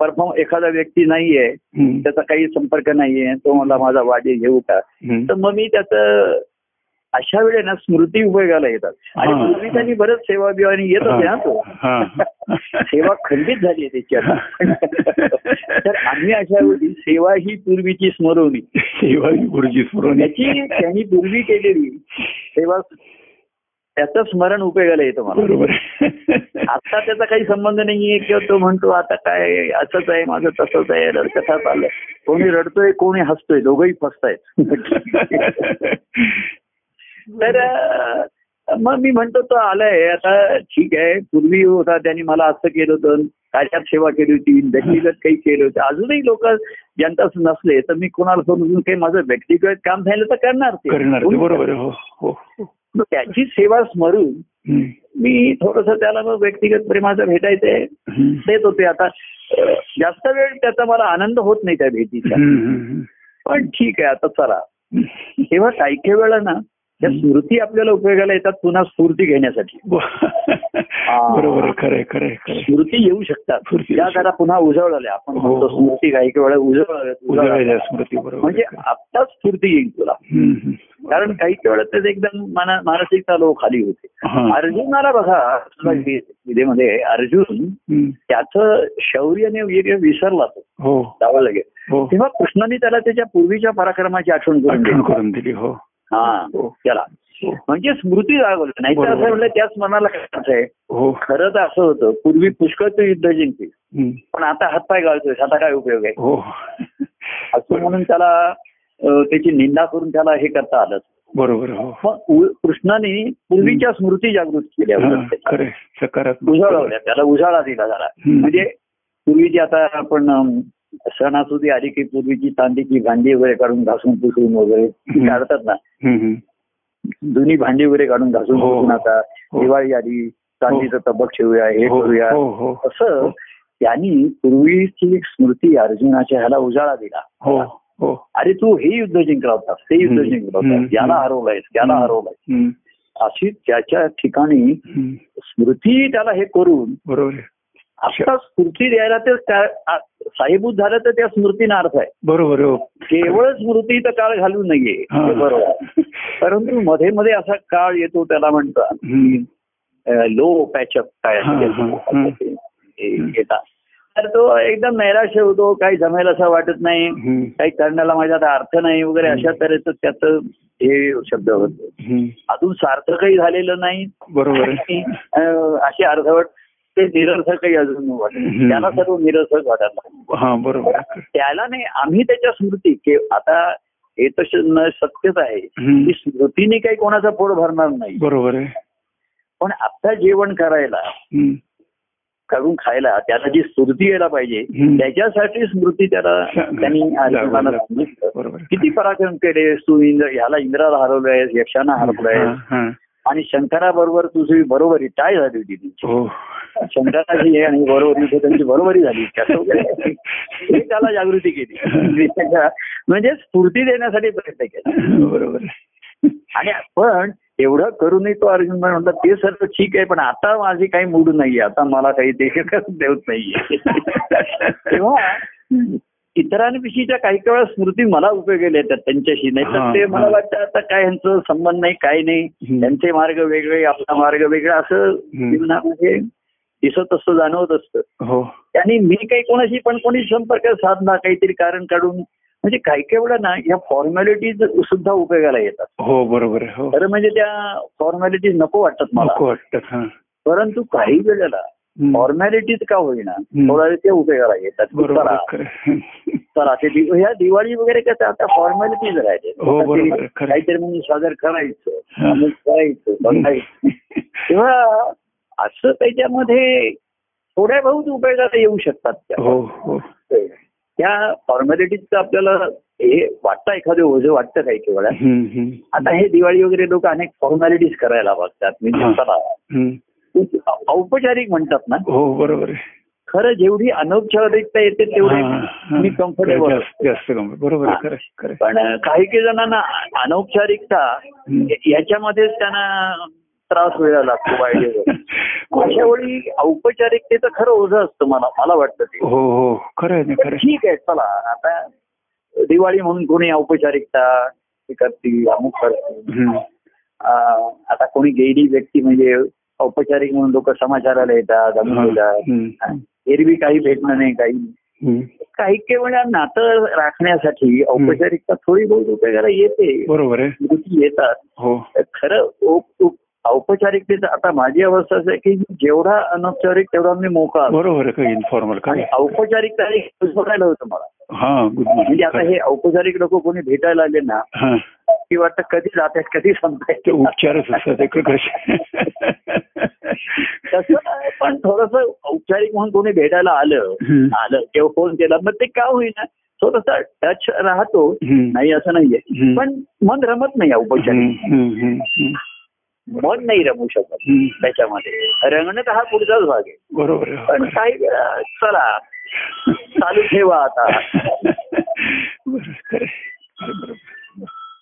परफॉर्म एखादा व्यक्ती नाहीये. त्याचा काही संपर्क नाहीये तो मला माझा वाटे घेऊ का. तर मग मी त्याचं अशा वेळे ना स्मृती उपयोगाला येतात. आणि हा. पूर्वी त्यांनी बरंच सेवा बिवानी येत होते ना तो. हा. सेवा खंडित झाली आहे त्याच्यात तर आम्ही अशा वेळी सेवा ही पूर्वीची स्मरवणी. शिवाजी गुरुजी स्मरण त्याची त्यांनी पूर्वी केलेली सेवा त्याचं स्मरण उपयोगाला येतं मला. बरोबर. आता त्याचा काही संबंध नाहीये किंवा तो म्हणतो आता काय असंच आहे माझं तसंच आहे रडकथा चाललंय कोणी रडतोय कोणी हसतोय दोघंही फसतायत. तर मग मी म्हणतो तो आलाय. आता ठीक आहे. पूर्वी होता त्यांनी मला असं केलं होतं. कार्यात सेवा केली होती. व्यक्तिगत काही केलं होतं. अजूनही लोक जनताच नसले तर मी कोणाला समजून काही माझं व्यक्तिगत काम झालं तर करणार ते. बरोबर. हो हो. त्याची सेवा स्मरून. मी थोडस त्याला मग व्यक्तिगत प्रेमाचं भेटायचंय. देत होते आता. जास्त वेळ त्याचा मला आनंद होत नाही त्या भेटीचा. पण ठीक आहे आता चला. तेव्हा काही काही वेळा ना त्या स्मृती आपल्याला उपयोगाला येतात पुन्हा स्फूर्ती घेण्यासाठी. बरोबर खरं खरं. स्मृती येऊ शकतात. त्या जरा पुन्हा उजवळल्या आपण हो, म्हणतो हो. स्मृती काही काही वेळा उजळायच्या स्मृती बरोबर म्हणजे. आत्ताच स्फूर्ती येईल तुला. कारण काही काही वेळा त्याच एकदम माना- मानसिकता लो खाली होते. अर्जुनाला बघा विधेमध्ये अर्जुन. त्याचं शौर्य वीर्य विसरला तो. हो. जावं लागेल तेव्हा कृष्णाने त्याला त्याच्या पूर्वीच्या पराक्रमाची आठवण करून दिली हो. हा हो. त्याला हो. म्हणजे स्मृती जागवली. नाही तर. असं म्हणलं त्याच मनाला काय आहे? हो. खरं तर असं होतं. पूर्वी पुष्कळ तो युद्ध जिंकते. पण आता हातपाय गाळतोय. आता काय उपयोग आहे? हो. असं म्हणून त्याला त्याची निंदा करून त्याला हे करता आलं. बरोबर हो. कृष्णाने पूर्वीच्या स्मृती जागृत केल्या. हा, उजाळवल्या. त्याला उजाळा दिला जरा हम्म. म्हणजे पूर्वीची आता आपण सणासुदी आली की पूर्वीची तांदीची भांडी वगैरे काढून घासून पुसून वगैरे. काढतात ना. जुनी भांडी वगैरे काढून घासून हो. पुसून आता हो. दिवाळी आली चांदीचं तबक ठेवूया हे हो करूया हो हो असं त्यांनी पूर्वीची स्मृती अर्जुनाच्या ह्याला उजाळा दिला हो हो अरे तू हे युद्ध जिंकला होतास ते युद्ध. जिंकला हम्म. होतास याला हरवलायस याला हम्म. अशी त्याच्या ठिकाणी. स्मृती त्याला हे करून बरोबर आता स्मृती द्यायला ते साहेबूत झालं तर त्या स्मृतीना अर्थ आहे. बरोबर हो. केवळ स्मृती तर काळ घालू नाहीये. हे. बरोबर. परंतु मध्ये मध्ये असा काळ येतो त्याला म्हणतात. लो पॅचअप काय येतात. तर तो एकदम नैराश्य होतो काही जमेल असं वाटत नाही. काही करण्याला माझ्यात अर्थ नाही वगैरे अशा तऱ्हेचं त्याचं हे शब्द होतो. अजून सार्थकही झालेलं नाही. बरोबर. अशी अर्धवट ते निरर्थकही अजून वाटत. त्याला सर्व निरर्थक वाटायला. हा बरोबर त्याला नाही आम्ही त्याच्या स्मृती की आता हे तर सत्यच आहे. की स्मृतीने काही कोणाचा पोट भरणार नाही बरोबर आहे पण आता जेवण करायला. करून खायला त्याला जी स्फूर्ती यायला पाहिजे. त्याच्यासाठी स्मृती त्याला त्यांनी सांगितलं. किती पराक्रम केले तू इंद्र ह्याला इंद्राला हरवलंय यक्षांना हरवलंय. आणि शंकराबरोबर तुझी बरोबरी टाय झाली होती ती हो. शंकराची आणि बरोबरी त्यांची बरोबरी झाली. त्याला जागृती केली. म्हणजे स्फूर्ती देण्यासाठी प्रयत्न केला. बरोबर. आणि पण एवढं करूनही तो अर्जुन म्हणला ते सर्व ठीक आहे पण आता माझी काही मूड नाहीये. आता मला काही ते देत नाहीये. तेव्हा इतरांविषयीच्या काही काही वेळा स्मृती मला उपयोगी येतात त्यांच्याशी नाही तर ते मला. वाटतं आता काय यांचं संबंध नाही काय नाही. त्यांचे मार्ग वेगळे आपला मार्ग वेगळा असं. जीवनामध्ये दिसत असतं जाणवत असतं हो आणि मी काही कोणाशी पण कोणी संपर्क साधला काहीतरी कारण काढून म्हणजे काही काही वेळा ना या फॉर्मॅलिटीज सुद्धा उपयोगाला येतात हो बरोबर हो खरं म्हणजे त्या फॉर्मॅलिटीज नको वाटतात मला परंतु काही वेळेला. फॉर्मॅलिटीज का होईना. थोडा वेळ ते उपयोगाला येतात बरोबर चला ते ह्या दिवाळी वगैरे कसं आता फॉर्मॅलिटीज राहिले हो. काहीतरी म्हणून सादर करायचं हा. करायचं बघायचं तेव्हा असं त्याच्यामध्ये थोड्या बहुत उपयोगाला येऊ शकतात त्या हो हो त्या फॉर्मॅलिटीजचं आपल्याला हे वाटतं एखादं ओझं वाटतं काही काही वेळा हम्म, हम्म. आता हे दिवाळी वगैरे लोक अनेक फॉर्मॅलिटीज करायला बघतात हा. म्हणजे. औपचारिक म्हणतात ना? हो बरोबर खरं जेवढी अनौपचारिकता येते तेवढे हा, हा. मी कम्फर्टेबल जास्त. बरोबर आहे खरं खरं पण काही काही जणांना अनौपचारिकता. याच्यामध्येच त्यांना त्रास व्हायला लागतो वाईट अशा वेळी औपचारिकतेचं खरं ओझं असतं मला मला वाटतं ते. हो हो. खरं. ठीक आहे चला. आता दिवाळी म्हणून कोणी औपचारिकता हे करतील अमुक करतील. आता कोणी गेली व्यक्ती म्हणजे औपचारिक म्हणून लोक समाचाराला येतात हम्म. एरवी काही भेटणं नाही काही. काही काही वेळा नातं राखण्यासाठी औपचारिकता थोडी बहुत उपयोगाला येते. बरोबर येतात. हो. खरं औपचारिकतेचं आता माझी अवस्था असं आहे की जेवढा अनौपचारिक तेवढा मी मोका. बरोबर इन्फॉर्मल औपचारिकता बघायला होतं मला. म्हणजे आता हे औपचारिक लोक कोणी भेटायला आले ना की वाटतं कधी जातात कधी ते संपतायत उपचारच एक तसं पण थोडस औपचारिक म्हणून कोणी भेटायला आलं. आलं किंवा फोन केला मग ते का होईना थोडस टच राहतो. नाही असं नाहीये. पण मन रमत नाही औपचारिक. मन नाही रमू शकत. त्याच्यामध्ये रंगणं तर हा पुढचाच भाग आहे बरोबर पण काही चला चालू ठेवा आता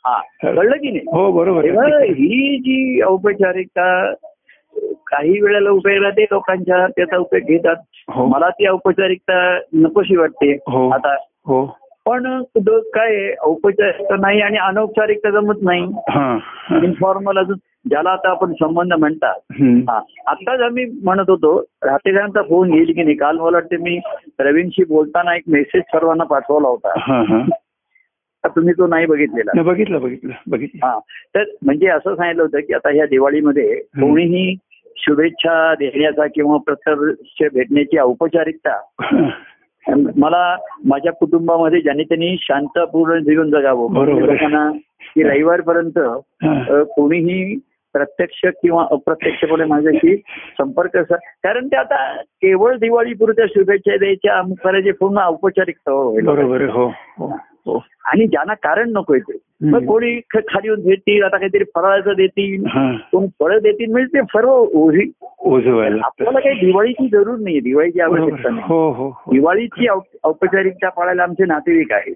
हा कळलं की नाही? हो बरोबर. ही जी औपचारिकता काही वेळेला उपयोगाला ते लोकांच्या त्याचा उपयोग घेतात. हो. मला ती औपचारिकता नकोशी वाटते. हो. आता हो. पण काय औपचारिकता नाही आणि अनौपचारिकता जमत नाही. इन्फॉर्मल अजून ज्याला आता आपण संबंध म्हणतात. आत्ताच आम्ही म्हणत होतो रात्रीचा फोन येईल की नाही? काल मला वाटतं मी रवींशी बोलताना एक मेसेज सर्वांना पाठवला होता. तुम्ही तो नाही बघितलेला. बघितलं बघितलं बघितलं. हा तर म्हणजे असं सांगितलं होतं की आता ह्या दिवाळीमध्ये कोणीही शुभेच्छा देण्याचा किंवा प्रत्यक्ष भेटण्याची औपचारिकता मला माझ्या कुटुंबामध्ये ज्याने त्यांनी शांतपूर्ण जीवन जगावं बरोबर. म्हणजे लोकांना की रविवारपर्यंत कोणीही प्रत्यक्ष किंवा अप्रत्यक्षपणे माझ्याशी संपर्क सा- कारण ते आता केवळ दिवाळीपुरत्या शुभेच्छा द्यायच्या करायचे पूर्ण औपचारिकता बरोबर हो हो. आणि ज्यांना कारण नकोय ते. मग कोणी खाली येऊन भेटतील आता काहीतरी फराळाचं देतील हा. कोण फळं देतील म्हणजे ते सर्व ओझी. आपल्याला काही दिवाळीची जरूर नाही दिवाळीची आवश्यकता नाही. हो हो हो. दिवाळीची औपचारिकता पाळायला आमचे नातेवाईक आहेत.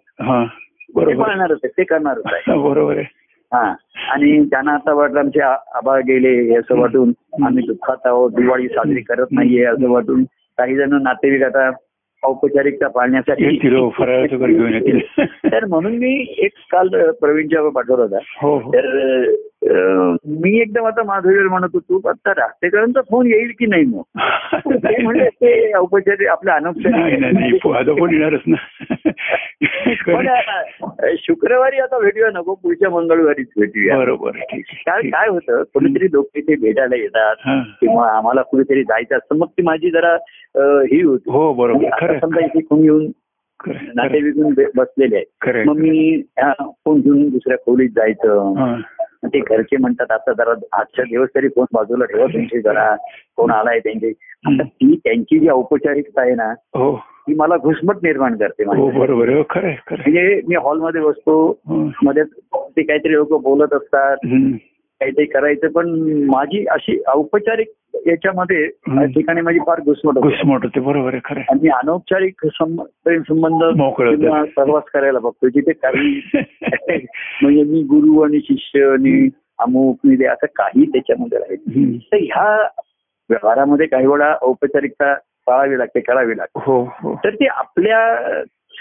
पाळणारच आहे ते करणारच आहे बरोबर आहे. हा. आणि त्यांना आता वाटलं आमचे आबा गेले असं वाटून आम्ही दुःखात आहोत दिवाळी साजरी करत नाहीये असं वाटून काही जण नातेवाईक आता औपचारिकता पाळण्यासाठी तर म्हणून मी एक काल प्रवीणच्या पाठवला होता. हो हो. तर मी एकदम आता माधुरीवर म्हणत होतो आता राष्ट्रीयकरांचा फोन येईल की नाही मग? ते म्हणजे ते औपचारिक आपल्या नाही नाही नाही अनौपचारिक येणारच ना. शुक्रवारी आता भेटूया नको पुढच्या मंगळवारीच भेटूया. बरोबर काय काय होतं कोणीतरी लोक तिथे भेटायला येतात. किंवा आम्हाला कुठेतरी जायचं असतं मग ती माझी जरा ही होती. हो बरोबर. समजा इथे कोणी येऊन बे- बसलेले आहेत. मग मी फोन घेऊन दुसऱ्या खोलीत जायचं. ते घरचे म्हणतात आता जरा आजच्या दिवस तरी फोन बाजूला ठेवा तुमची जरा कोण आलाय त्यांचे ती त्यांची जी औपचारिकता आहे ना हो ती मला घुसमट निर्माण करते हो. बरोबर हो. म्हणजे मी हॉलमध्ये बसतो. मध्ये ते काहीतरी लोक बोलत असतात. काहीतरी करायचं पण माझी अशी औपचारिक याच्यामध्ये ठिकाणी माझी फार घुसमट घुसमट होते बरोबर आहे खरं. आणि अनौपचारिक प्रेम संबंध सहवास करायला बघतो जिथे काही म्हणजे मी गुरु आणि शिष्य आणि अमुक निधे असं काही त्याच्यामध्ये राहील. तर ह्या व्यवहारामध्ये काही वेळा औपचारिकता पाळावी लागते करावी लागते. हो हो. तर ती आपल्या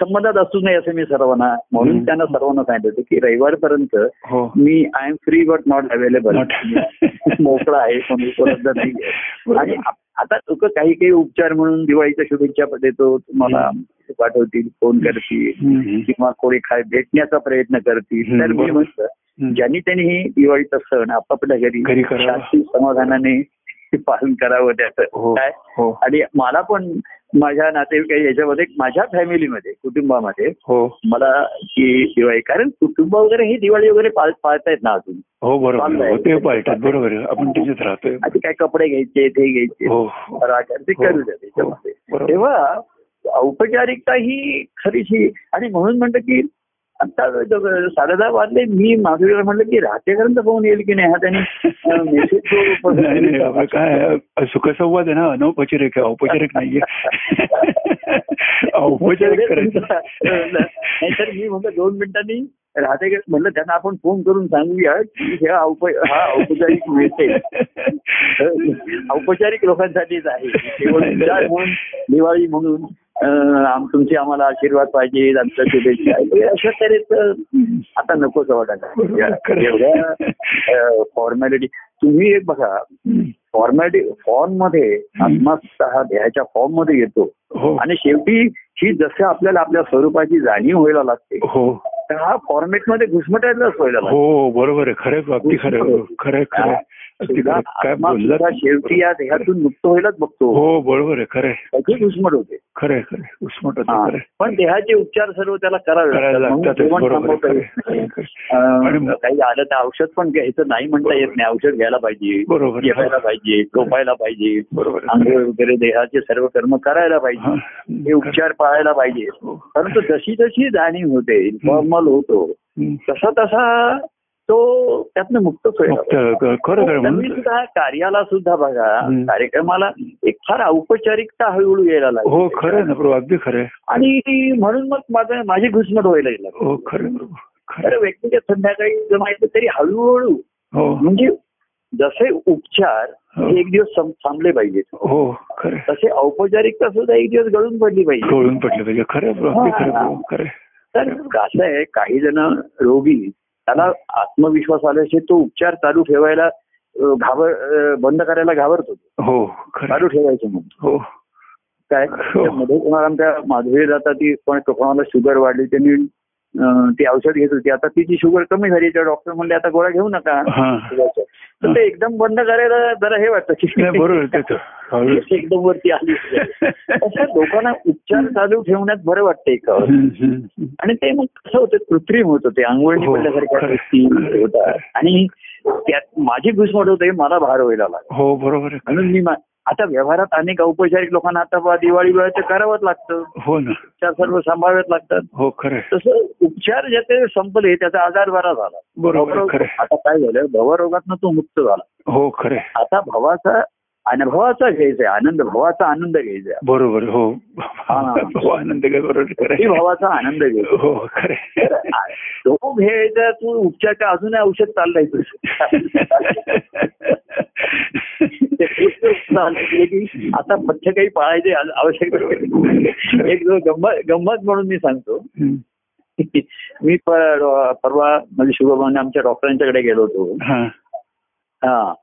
संबंधात असू नये असं मी सर्वांना म्हणून. त्यांना सर्वांना सांगितलं की रविवारपर्यंत हो मी I am free but not available मोकळा आहे कोणी उपलब्ध नाही. आणि आता लोक काही काही उपचार म्हणून दिवाळीच्या शुभेच्छा देतो तुम्हाला पाठवतील फोन करतील. किंवा कोणी काय भेटण्याचा प्रयत्न करतील तर मी. म्हणतं. ज्यांनी त्यांनी ही दिवाळीचा सण आपापल्या घरी. शांती समाधानाने पालन करावं त्याचं हो काय? हो. आणि मला पण माझ्या नातेवाईक याच्यामध्ये माझ्या फॅमिलीमध्ये कुटुंबामध्ये हो. मला की दिवाळी कारण कुटुंब वगैरे ही दिवाळी वगैरे पाळ- पाळतायत ना अजून. हो बरोबर. हो, बरोबर आपण त्याच्यात राहतोय. काय कपडे घ्यायचे ते घ्यायचे. ते करू द्या त्याच्यामध्ये. तेव्हा औपचारिकता ही खरीची आणि म्हणून म्हणतं की आता साडेदहा वाजले मी माधुरीला म्हटलं की राहतेपर्यंत फोन येईल की नाही? हा त्यांनी मेसेज काय सुखसंवाद आहे ना? अनौपचारिक आहे औपचारिक नाहीये औपचारिक नाहीतर मी म्हटलं दोन मिनिटांनी राहते म्हटलं त्यांना आपण फोन करून सांगूया की ह्या औप हा औपचारिक मिळते. औपचारिक लोकांसाठीच आहे. केवळ म्हणून दिवाळी म्हणून. तुमचे आम्हाला आशीर्वाद पाहिजे आमच्या शुभेच्छा. अशा तऱ्हेच आता नकोच एवढ्या फॉर्मॅलिटी तुम्ही एक बघा फॉर्मॅलिटी फॉर्ममध्ये आत्मस्थ हा देहाच्या फॉर्ममध्ये येतो. हो. आणि शेवटी ही जसं आपल्याला आपल्या स्वरूपाची जाणीव व्हायला लागते हो. तर हा फॉर्मॅटमध्ये घुसमटायलाच व्हायला लागतो. हो बरोबर आहे. खरं अगदी खरं खरं खरं शेवटी या देहातून मुक्त व्हायलाच बघतो हो बरोबर आहे खरं त्याची घुसमट होते खरं खरं. उस्मट होतं. पण देहाचे उपचार सर्व त्याला करावे काही आलं तर औषध पण घ्यायचं नाही म्हणता येत नाही औषध घ्यायला पाहिजे बरोबर. जेवायला पाहिजे झोपायला पाहिजे बरोबर. आंघोळ वगैरे देहाचे सर्व कर्म करायला पाहिजे हा. उपचार पाळायला पाहिजे हो. परंतु जशी जशी जाणीव होते इन्फॉर्मल होतो. तसा तसा तो त्यातनं मुक्तच मुक्त होईल कार्याला सुद्धा बघा. कार्यक्रमाला एक फार औपचारिकता हळूहळू यायला लागली हो खरं ना प्रभू अगदी खरं आणि म्हणून मग माझं माझी घुसमट व्हायला लागली हो खरं खरं. व्यक्तीच्या संध्याकाळी जमायचं तरी हळूहळू हो म्हणजे जसे उपचार हो. एक दिवस थांबले पाहिजेत हो खरं. तसे औपचारिकता सुद्धा एक दिवस गळून पडली पाहिजे कळून पडलं पाहिजे खरं खरं. तर कसं आहे काही जण रोगी त्याला आत्मविश्वास आल्याशिवाय तो उपचार चालू ठेवायला घाबर बंद करायला घाबरतो हो. चालू ठेवायचं म्हणून हो काय हो. मध्ये कोणाला आमच्या माधुरी जाता ती पण कोणाला शुगर वाढली त्यांनी ती औषध घेत होती. आता तिची शुगर कमी झाली तर डॉक्टर म्हणले आता गोळ्या घेऊ नका. तर ते एकदम बंद करायला जरा हे वाटतं. की एकदम वरती आली. असं लोकांना उपचार चालू ठेवण्यात बरं वाटतं हम्म. आणि ते मग कसं होतं? कृत्रिम होतं ते. आंघोळणी हो, पडल्यासारख्या. गोष्टी होतात आणि त्यात माझी घुसमट होते मला भार व्हायला लागला. हो बरोबर म्हणून मा- आता व्यवहारात अनेक औपचारिक लोकांना आता बा दिवाळी वेळा ते करावंच लागतं हो ना उपचार सर्व सांभाळावेच लागतात हो खरं. तसं उपचार ज्याचे संपले त्याचा आजार बरा झाला बरोबर. आता काय झालं भवरोगातनं तो मुक्त झाला हो खरं. आता भवाचा अनुभवाचा घ्यायचा आहे आनंद भवाचा आनंद घ्यायचा आहे. बरोबर हो. आनंद. भवाचा आनंद घ्यायचा. हो खरं तो घ्यायचा तू उपचारच्या अजून औषध चाललंय ते पुस्तक झालं की आता पथ्य काही पाळायचे आवश्यक. एक जो गंमत गंमत म्हणून मी सांगतो. मी परवा म्हणजे शुभभावने आमच्या डॉक्टरांच्याकडे गेलो होतो. हा.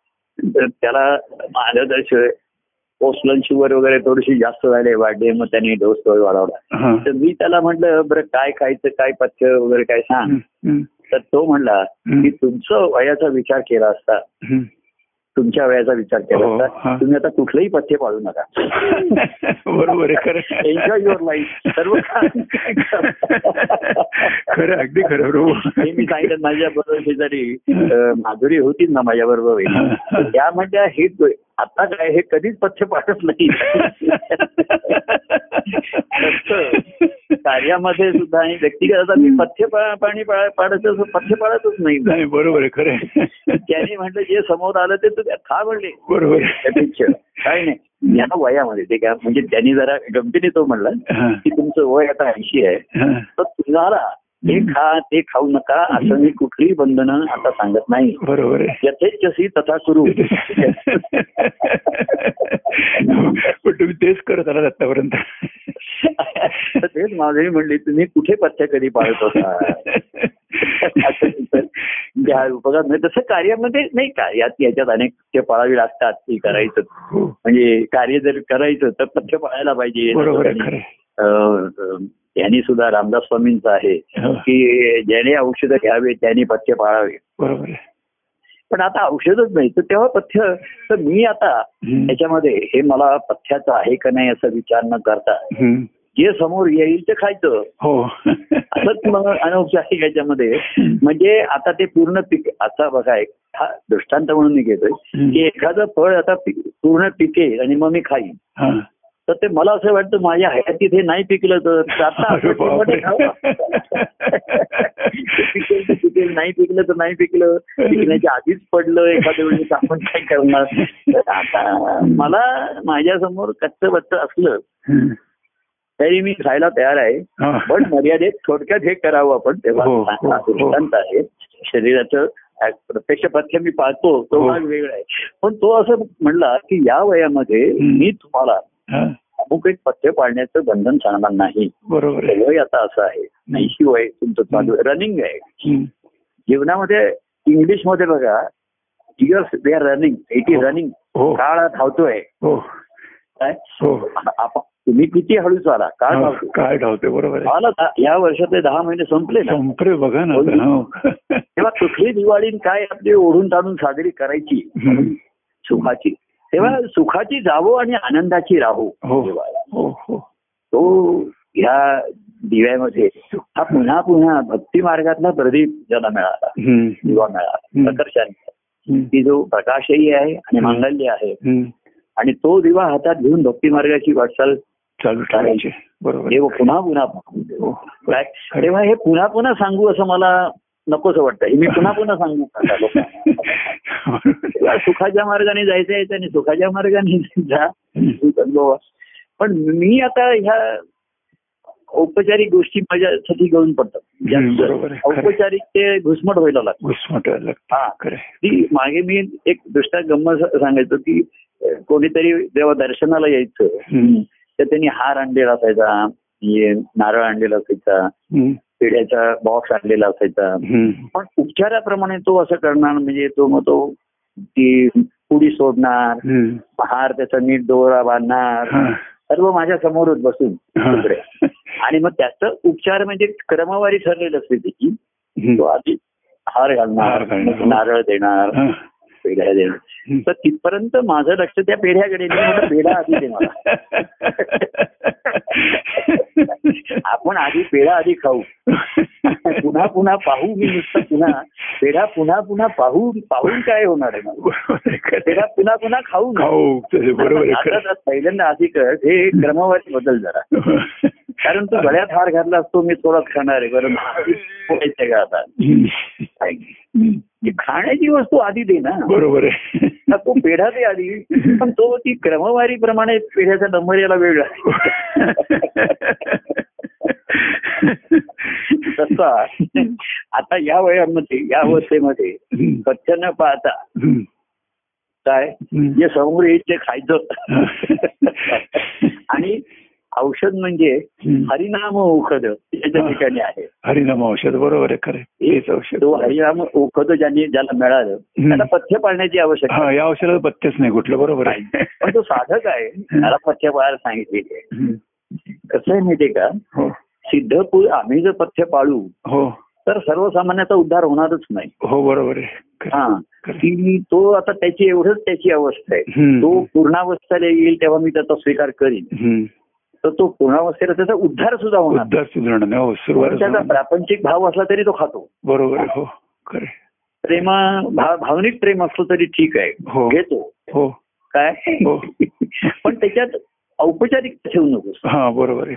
त्याला माझ्या पोस्ट लंच शुगर वगैरे थोडीशी जास्त झाले वाढले मग त्यांनी डोस वाढवला तर मी त्याला म्हटलं बरं काय खायचं काय पथ्य वगैरे काय सांग तर तो म्हणला. की तुमचं वयाचा विचार केला असता. तुमच्या वयाचा विचार केला हो, असता हा. तुम्ही आता कुठलंही पथ्य पाळू नका. बरोबर आहे एन्जॉय युअर लाईफ सर्व खरं अगदी खरं बरोबर. हे मी सांगितलं माझ्या बरोबर शेजारी माधुरी होतीच ना माझ्या बरोबर त्या म्हणत्या हे आता काय हे कधीच पथ्य पाळत नाही तसं कार्यामध्ये सुद्धा आणि व्यक्तिगत आता मी पथ्य पाणी असं पथ्य पाळतच नाही. बरोबर आहे खरं. त्याने म्हटलं जे समोर आलं ते तू खा म्हणले. बरोबर काही नाही. या वयामध्ये ते काय म्हणजे त्यांनी जरा गमतीने तो म्हणला. की तुमचं वय आता ऐंशी आहे. तर तुम्हाला हे खा ते खाऊ नका असं मी कुठलीही बंधनं आता सांगत नाही. बरोबर यथेच्छसी तथा करू. पण तुम्ही तेच करत आलात आतापर्यंत. तेच माझी म्हणली तुम्ही कुठे पथ्य कधी पाळत होता? उपकार म्हणजे तसं कार्यामध्ये नाही का यात याच्यात अनेक ते पाळावी लागतात ती करायचं. म्हणजे कार्य जर करायचं तर पथ्य पाळायला पाहिजे. यांनी सुद्धा रामदास स्वामींचं आहे हो, की ज्याने औषधं घ्यावे त्याने पथ्य पाळावे. बरोबर पण आता औषधच नाही. तर तेव्हा पथ्य तर मी आता हम्म. याच्यामध्ये हे मला पथ्याचं आहे का नाही असा विचार न करता. जे समोर येईल ते खायचं. हो. असंच मग अनौपचारिक याच्यामध्ये. म्हणजे आता ते पूर्ण पीक आता बघा एक हा दृष्टांत म्हणून मी घेतोय की एखादं फळ आता पूर्ण पिकेल आणि मग मी खाईन. तर ते मला असं वाटतं माझ्या हयातीत हे नाही पिकलं तर आता नाही पिकलं तर नाही पिकलं पिकण्याच्या आधीच पडलं एखाद्या वेळेस आपण काय करणार तर आता मला माझ्यासमोर कच्चं बच्च असलं. तरी मी खायला तयार आहे. पण मर्यादेत थोडक्यात हे करावं आपण तेव्हा हो, हो, हा. दृष्टांत आहे शरीराचं प्रत्यक्ष पथ्य मी पाळतो तो. भाग वेगळा आहे पण तो असं म्हणला की या वयामध्ये. मी तुम्हाला. अमुक एक पथ्य पाळण्याचं बंधन सांगणार नाही. बरोबर आहे. वय आता असं आहे. ऐंशी वय तुमचं चालू आहे. रनिंग आहे. जीवनामध्ये इंग्लिशमध्ये बघा years they are running it is running काळ धावतोय. हो. काय? हो. तुम्ही किती हळू चाला काळ धावतो काय धावते बरोबर या वर्षातले दहा महिने संपले ना. संपरे बघा ना. हो. तेव्हा कुठली दिवाळी काय आपली ओढून ताणून साजरी करायची. सुखाची तेव्हा सुखाची जावो आणि आनंदाची राहो हो. हो हो तो ह्या दिव्यामध्ये हा पुन्हा पुन्हा भक्ती मार्गातला प्रदीप ज्याला मिळाला. दिवा मिळाला. प्रकर्षाने. की जो प्रकाशही आहे आणि. मांगल्य आहे. आणि तो दिवा हातात घेऊन भक्ती मार्गाची वाटचाल चालू ठेवायचे बरोबर पुन्हा पुन्हा तेव्हा हे पुन्हा पुन्हा सांगू असं मला नकोस वाटतं हे मी पुन्हा पुन्हा सांगू लोकांना सुखाच्या मार्गाने जायचं आहे आणि सुखाच्या मार्गाने जा. पण मी आता ह्या औपचारिक गोष्टी माझ्यासाठी घेऊन पडतात. औपचारिक ते घुसमट व्हायला लागतं. हा. ती मागे मी एक दृष्टा गंमत सांगायचो की कोणीतरी देवा दर्शनाला यायचं. तर त्यांनी हार आणलेला असायचा हे नारळ आणलेला असायचा. पिढ्याचा बॉक्स आणलेला असायचा. पण उपचाराप्रमाणे तो असं करणार म्हणजे तो मग तो ती पुडी सोडणार. हार त्याचा नीट दोरा बांधणार. सर्व माझ्या समोरच बसून. तिकडे. आणि मग त्याचं उपचार म्हणजे क्रमवारी ठरलेलं असते त्याची. तो आधी हार घालणार नारळ देणार. पेढ्या देणार. तर तिथपर्यंत माझं लक्ष त्या पेढ्याकडे पेढा आधी दे मला. आपण आधी पेढा आधी खाऊ. पुन्हा पुन्हा पाहू मी नुसतं पुन्हा. पेढा पुन्हा पुन्हा पाहू पाहून काय होणार आहे. पेढा पुन्हा पुन्हा खाऊ. खाऊ बरोबर पहिल्यांदा आधी कर हे क्रमवारी बदल जरा. कारण तू गळ्यात हार घातला असतो मी थोडाच खाणार आहे बरं का? आता खाण्याची वस्तू आधी दे ना. बरोबर आहे. तो पेढा दे आधी. पण तो ती क्रमवारी प्रमाणे पेढ्याचा नंबर याला वेगळा तसा. आता या वयामध्ये या अवस्थेमध्ये पथ्य न पाहता. काय? जे समोर येईल ते खायचं आणि औषध म्हणजे हरिनाम औषध त्याच्या ठिकाणी आहे. हरिनाम औषध बरोबर आहे खरं औषध. हरिनाम औषध ज्यांनी ज्याला मिळालं त्याला पथ्य पाळण्याची आवश्यकता हा या औषधात पत्तेच नाही कुठलं बरोबर आहे. पण तो साधक आहे. त्याला पथ्य पाळायला सांगितलेले आहे. कसं आहे माहितीये का? हो. सिद्ध पु- आम्ही जर पथ्य पाळू हो. तर सर्वसामान्याचा उद्धार होणारच नाही. हो बरोबर आहे. हा. की तो आता त्याची एवढंच त्याची अवस्था आहे. तो पूर्णावस्थेला येईल तेव्हा मी त्याचा स्वीकार करीन. तर तो पूर्णावस्थेला त्याचा उद्धार सुद्धा होणार उद्धार सुधारणा हो त्याचा प्रापंचिक भाव असला तरी तो खातो बरोबर हो खरं. प्रेमा भावनिक प्रेम असलं तरी ठीक आहे हो घेतो हो काय हो. पण त्याच्यात औपचारिक ठेवू नकोस हा बरोबर.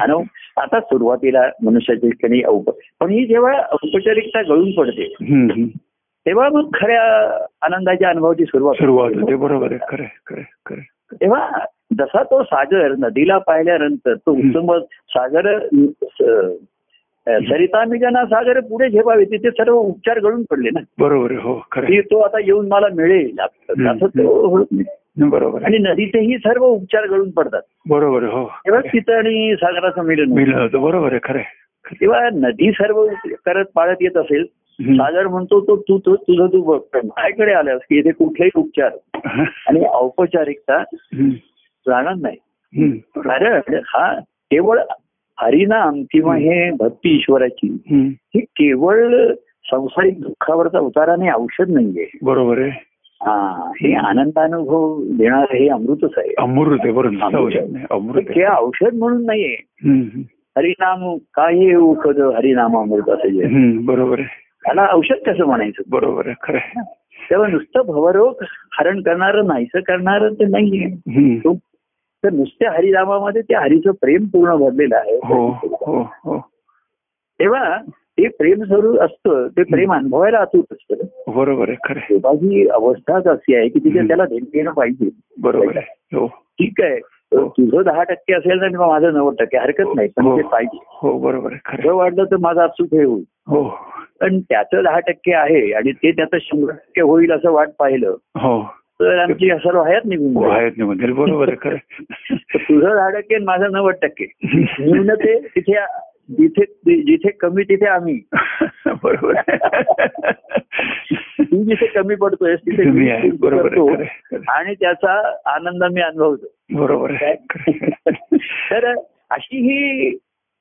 आणि आता सुरुवातीला मनुष्याच्या ठिकाणी औप पण ही जेव्हा औपचारिकता गळून पडते. तेव्हा मग खऱ्या आनंदाच्या अनुभवाची सुरुवात सुरुवात होते. बरोबर आहे खरं खरं खरं. तेव्हा जसा तो सागर नदीला पाहिल्यानंतर तो. उत्तम सागर सरिता मिजना सागर पुढे झेपावे तिथे सर्व उपचार गळून पडले ना बरोबर हो खरं की तो आता येऊन मला मिळेल. असं तो होत नाही. आहे. बरोबर. आणि नदीतेही सर्व उपचार गळून पडतात बरोबर हो तेव्हा तिथं आणि सागराचं मिलन होतं बरोबर आहे खरं. तेव्हा नदी सर्व करत पाळत येत असेल. सागर म्हणतो तो तू तू तुझं तू माझ्याकडे आल्यास की इथे कुठलेही उपचार आणि औपचारिकता. जाणार नाही. कारण हा केवळ हरिनाम किंवा हे भक्ती ईश्वराची. ही केवळ संसारिक दुःखावरचा उताराने औषध नाहीये. बरोबर आहे. हा हे आनंदानुभव देणार हे अमृतच आहे. अमृत आहे बरोबर. अमृत. हे औषध म्हणून नाहीये. हरिनाम काय उखद हरिनाम अमृत असं जे. बरोबर आहे. त्याला औषध कसं म्हणायचं? बरोबर आहे खरं. तेव्हा नुसतं भवरोग हरण करणारं नाहीसं करणारं ते नाहीये. तो- तर नुसत्या हरिनामामध्ये त्या हरीचं प्रेम पूर्ण भरलेलं आहे. हो हो हो. तेव्हा ते प्रेम स्वरूप असतं ते प्रेम अनुभवायला अचूक असतं. बरोबर आहे ही अवस्थाच अशी आहे की तिथे. त्याला घेणं पाहिजे. बरोबर आहे हो. ठीक आहे. तुझं दहा टक्के असेल तर माझं नव्वद टक्के हरकत नाही पण. ते पाहिजे. हो बरोबर आहे खरं. वाटलं तर माझं अचूक हे होईल. हो. पण त्याचं दहा टक्के आहे आणि ते त्याचं शंभर टक्के होईल असं वाट पाहिलं. हो. तर आमची सर्व हयात निघून हो, नाही म्हणजे बरोबर खरं तुझं दहा टक्के माझं नव्वद टक्के. न्यूनते तिथे जिथे जिथे कमी तिथे आम्ही. बरोबर. तू जिथे कमी पडतोय तिथे बरोबर. आणि त्याचा आनंद मी अनुभवतो. बरोबर. तर अशी ही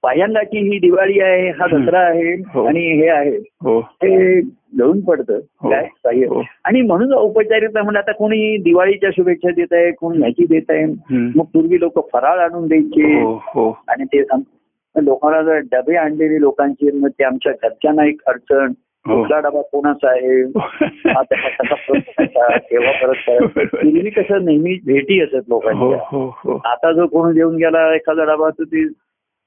पायांलाची ही दिवाळी आहे हा. दसरा आहे हो. आणि हे आहे हो हे जळून पडतं हो. काय काही. आणि म्हणून औपचारिकता म्हणजे आता कोणी दिवाळीच्या शुभेच्छा देत आहे कोणी ह्याची देत आहे. मग पूर्वी लोक फराळ आणून द्यायचे आणि ते सांग- लोकांना जर डबे आणलेले लोकांचे मग ते आमच्या घरच्यांना एक अडचण. कुठला डबा कोणाचा आहे हा कसा परत. पूर्वी कसं नेहमी भेटी असत लोकांच्या आता जो कोण देऊन गेला एखादा डबा तर ती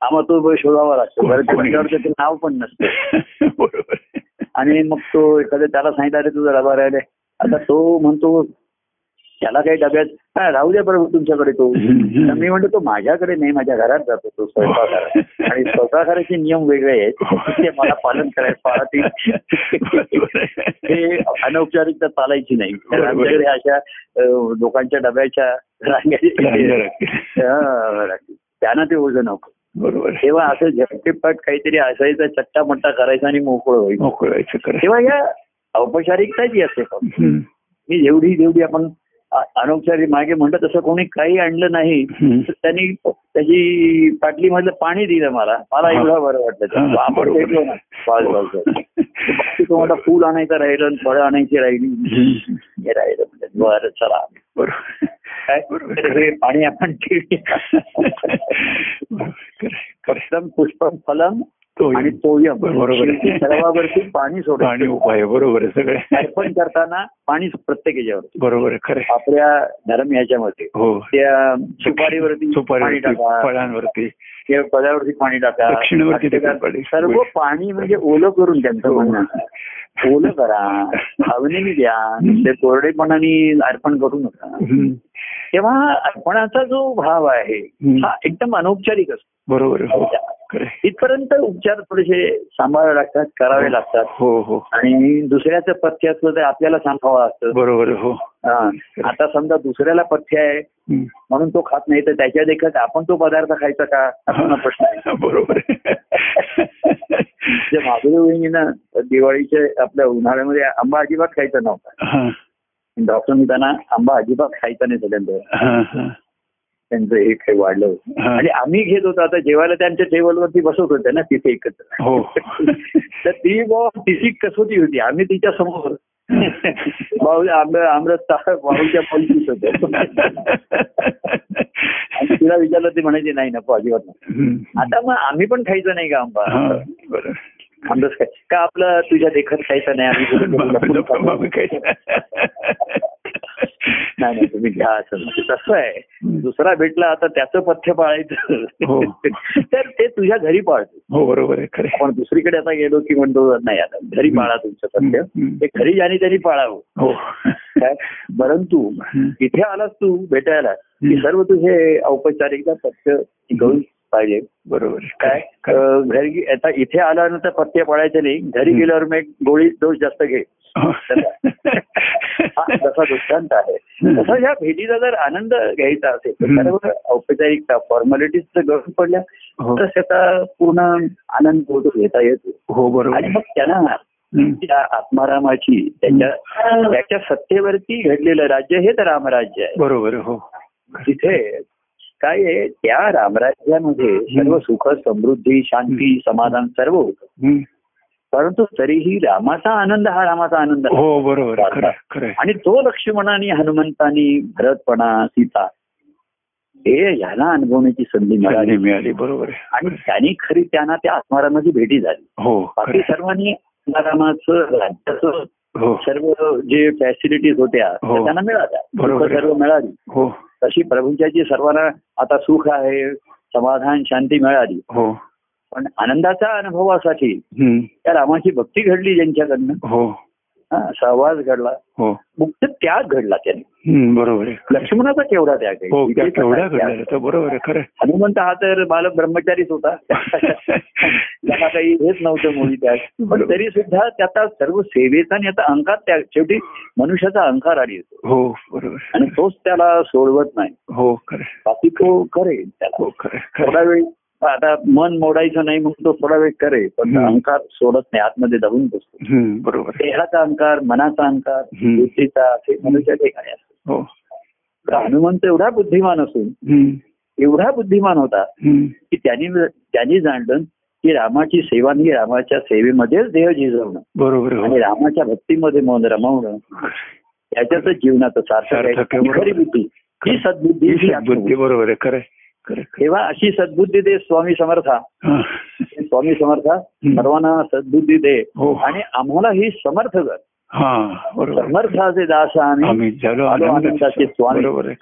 आम्हाला तो शोधावा लागतो. बरं त्याचं नाव पण नसतं. बरोबर. आणि मग तो एखाद्या त्याला सांगितलं अरे तुझा डबा राहिले आता तो म्हणतो त्याला काही डब्यात हा राहू द्या बरोबर तुमच्याकडे तो. मी म्हणतो तो माझ्याकडे नाही माझ्या घरात जातो तो स्वयंपाकघरात. आणि स्वयंपाकघराचे नियम वेगळे आहेत. ते मला पालन करायला पाळती हे अनौपचारिकता चालायची नाही. आमच्याकडे अशा लोकांच्या डब्याच्या त्यांना ते ओझं नको बरोबर. तेव्हा असं झटकेपट काहीतरी असायचं चट्टा मट्टा करायचा आणि मोकळं व्हायचं मोकळायचं खरं आहे. तेव्हा या औपचारिकता जी असते. मी जेवढी जेवढी आपण अनौपचारिक मागे म्हणतो तसं कोणी काही आणलं नाही. तर त्यांनी त्याची पाटली मधलं पाणी दिलं मला. मला. एवढं बरं वाटलं. आपण. भेटलो ना तुम्हाला फूल आणायचं राहिलं फळं आणायची राहिली. हे राहिलं म्हणजे बरं चला. काय? पाणी आपण फलम आणि तोयम सर्वावरती पाणी पाणी सोडायचं उपाय बरोबर आहे सगळे. अर्पण करताना पाणी प्रत्येक याच्यावरती. बरोबर आहे खरं. आपल्या धर्म ह्याच्यामध्ये हो. त्या सुपारीवरती टाका. फळांवरती. किंवा पदावरती पाणी टाका. दक्षिणेवरती. सर्व पाणी म्हणजे ओलं करून त्यांचं हो. म्हणणं ओलं करा भावनेने द्या ते कोरडेपणाने अर्पण करू नका. तेव्हा अर्पणाचा जो भाव आहे. हा एकदम अनौपचारिक असतो. बरोबर इथपर्यंत उपचार थोडेसे सांभाळावे लागतात करावे लागतात. हो हो. आणि दुसऱ्याचं पथ्य असलं तर आपल्याला सांभावा असतं बरोबर हो. हा. आता समजा दुसऱ्याला पथ्य आहे. म्हणून तो खात नाही तर त्याच्या देखत आपण तो पदार्थ खायचा का? असा प्रश्न आहे. बरोबर. माधुरी वहिनीनं दिवाळीच्या आपल्या उन्हाळ्यामध्ये आंबा अजिबात खायचा नव्हता. डॉक्टरनी त्यांना आंबा अजिबात खायचा नाही सगळ्यांचं हा, त्यांचं हे काही वाढलं होतं. आणि आम्ही घेत होतो आता जेवायला त्यांच्या टेबलवरती बसवत होते ना तिथे एकत्र. हो. तर ती तिची कसोटी होती आम्ही तिच्या समोर. भाऊ आंबे आमरस भाऊच्या पलकीत होते आणि तिला विचारलं ती म्हणायची नाही नको अजिबात. आता मग आम्ही पण खायचं नाही का आंबा? आमरस खाय का आपलं तुझ्या देखत खायचं नाही आम्ही नाही नाही तुम्ही घ्या असं. तसं आहे. दुसरा भेटला आता त्याचं पथ्य हो. पाळायचं तर ते तुझ्या घरी पाळतो. हो बरोबर आहे खरे आपण दुसरीकडे आता गेलो की म्हणतो नाही आता घरी पाळा तुमचं पथ्य. ते घरी ज्याने त्यांनी पाळावं. हो. काय? परंतु. इथे आलास तू भेटायला की. सर्व तुझे औपचारिकता पथ्य गळून पाहिजे. बरोबर. काय? घरी आता इथे आल्यानंतर पत्ते पडायचे नाही. घरी हं. गेल्यावर मग गोळी डोस जास्त घे. तसा दृष्टांत आहे. तसा ह्या भेटीचा जर आनंद घ्यायचा असेल तर. सर्व औपचारिकता फॉर्मॅलिटीज जर गळून पडल्या हो. तर त्याचा पूर्ण आनंद होतो घेता येतो. हो बरोबर. आणि. मग त्यांना. त्या आत्मारामाची त्याच्या त्याच्या सत्तेवरती घडलेलं राज्य हे तर रामराज्य आहे. बरोबर हो. तिथे काय आहे त्या रामराज्यामध्ये सर्व सुख समृद्धी शांती समाधान सर्व होतं. परंतु तरीही रामाचा आनंद हा रामाचा आनंद. हो बरोबर. आणि तो लक्ष्मणाने हनुमंतानी भरतपणा सीता हे ह्याला अनुभवण्याची संधी मिळाली. मिळाली बरोबर आणि त्यांनी खरी त्यांना त्या आत्मारामाची भेटी झाली. हो बाकी. सर्वांनी आत्मारामाचं राज्याचं हो. सर्व जे फॅसिलिटीज होत्या त्या हो. त्यांना मिळाल्या. सर्व मिळाली. हो. तशी प्रभूंच्याची सर्वांना आता सुख आहे समाधान शांती मिळाली. हो. पण आनंदाच्या अनुभवासाठी. त्या रामाची भक्ती घडली ज्यांच्याकडनं. हो. सहवास घडला. हो. मुक्त त्याग घडला त्याने. हं, बरोबर लक्ष्मणाचा केवढा त्याग हो बरोबर खरं. हनुमंत हा तर बालक ब्रह्मचारीच होता. त्याला काही हेच नव्हतं मुली त्याग. पण तरी सुद्धा त्याचा सर्व सेवेचा आणि आता अहंकार त्याग. शेवटी मनुष्याचा अहंकार आली येतो हो बरोबर. आणि तोच त्याला सोडवत नाही. हो खरं. बाकी तो करेल त्याला. हो थोडा. वेळ आता मन मोडायचं नाही म्हणून तो थोडा वेळ करेल पण. अहंकार सोडत नाही आतमध्ये दबून बसतो हं, बरोबर. देहाचा अहंकार मनाचा अहंकार. बुद्धीचा असे मनुष्य ठिकाणी असतो हो हनुमंत एवढा बुद्धिमान असून हं, एवढा बुद्धिमान होता हं. की त्यांनी त्यांनी जाणलं की रामाची सेवा ही रामाच्या सेवेमध्येच देह झिजवणं बरोबर आहे, आणि हो रामाच्या भक्तीमध्ये मन रमवणं त्याच्यातच जीवनाचं सार्थक आहे आणि. खरी बुद्धी ही सद्बुद्धी ही ही. बरोबर आहे खरं. तेव्हा अशी सद्बुद्धी दे स्वामी समर्था. स्वामी समर्था. सर्वांना सद्बुद्धी दे हो. आणि आम्हाला ही समर्थ कर हा. समर्थाचे दास आनंदाचे स्वामी. बरोबर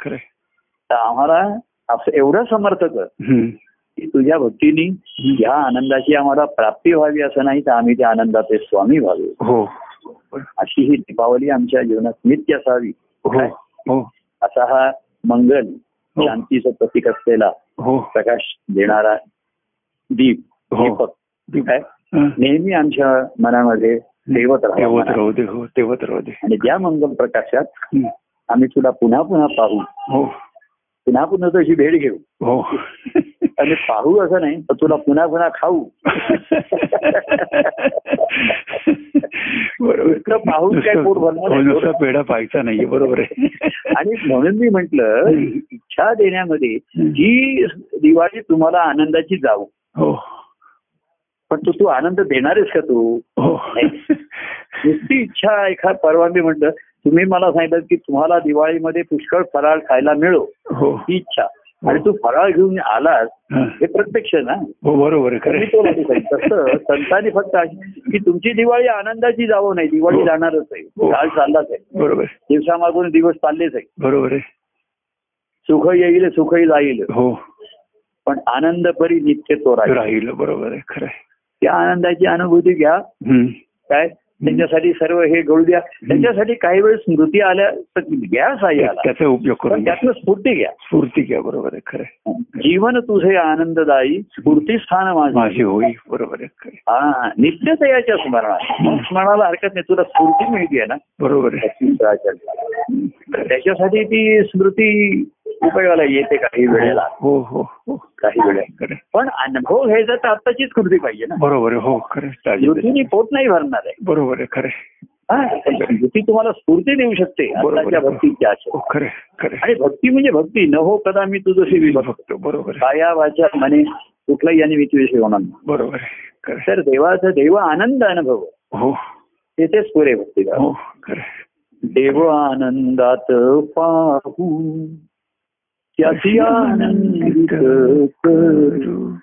आम्हाला असं एवढं समर्थ कर. की तुझ्या भक्तीने या आनंदाची आम्हाला प्राप्ती व्हावी असं नाही तर आम्ही त्या आनंदाचे स्वामी व्हावे हो अशी ही दीपावली आमच्या जीवनात नित्य असावी हो हो असा हा मंगल. शांतीचं प्रतीक असलेला हो. प्रकाश देणारा दीप हो. दीपक. काय? हं. नेहमी आमच्या मनामध्ये तेवत राहावं राहू दे हो तेवत राहू दे. आणि त्या मंगल प्रकाशात हं. आम्ही तुला पुन्हा पुन्हा पाहू हो. पुन्हा पुन्हा तुझी भेट घेऊ. हो. आणि पाहू असं नाही तर तुला पुन्हा पुन्हा खाऊ. बरोबर. पाहून काय पोट भरणार हो, नाही. पेढा पाहायचा नाहीये बरोबर आहे. आणि म्हणून मी म्हंटल इच्छा देण्यामध्ये ही दिवाळी तुम्हाला आनंदाची जाऊ. हो. पण तू तू आनंद देणारेस का तू? हो. नुसती इच्छा एखाद परवा मी म्हटलं तुम्ही मला सांगितलं की तुम्हाला दिवाळीमध्ये पुष्कळ फराळ खायला मिळो. हो. ही इच्छा. आणि तू फराळ घेऊन आलास हा. प्रत्यक्ष ना? हो बरोबर. तसं संतांनी फक्त की तुमची दिवाळी आनंदाची जावं नाही दिवाळी. जाणारच आहे. काळ चाललाच आहे. बरोबर. दिवसामागून दिवस चाललेच आहे. बरोबर आहे. सुख येईल सुखही जाईल हो. पण आनंद परी नित्य तो राहील. राहिलं बरोबर आहे खरं. त्या आनंदाची अनुभूती घ्या. काय? त्यांच्यासाठी सर्व हे घडू द्या. त्यांच्यासाठी काही वेळ स्मृती आल्या तर घ्या त्याचा उपयोग करून. त्यातनं स्फूर्ती घ्या. स्फूर्ती घ्या बरोबर आहे खरं. जीवन तुझे आनंददायी स्फूर्ती स्थान माझे. माझी होई बरोबर आहे. हा नित्य याच्या स्मरणात स्मरणाला हरकत नाही तुला स्फूर्ती मिळते ना. बरोबर आहे. त्याच्यासाठी ती स्मृती उपयोगाला येते काही वेळेला. हो हो हो. काही वेळेला. पण अनुभव घ्यायचा तर आत्ताचीच स्मृती पाहिजे ना. बरोबर हो खरं स्मृतीने पोट नाही भरणार आहे. बरोबर आहे. खरं. हा, स्मृती तुम्हाला स्फूर्ती देऊ शकते. भक्तीच्या हो. आणि भक्ती म्हणजे भक्ती. न हो कदा मी तुझं बघतो बरोबर काया वाचा मने कुठलाही आणि मी तुझ्याशी होणार. बरोबर. तर देवाचा देव आनंद अनुभव. हो. तेथेच पुरे भक्ती हो. देव आनंदात पाहू. त्याची आनंदित करू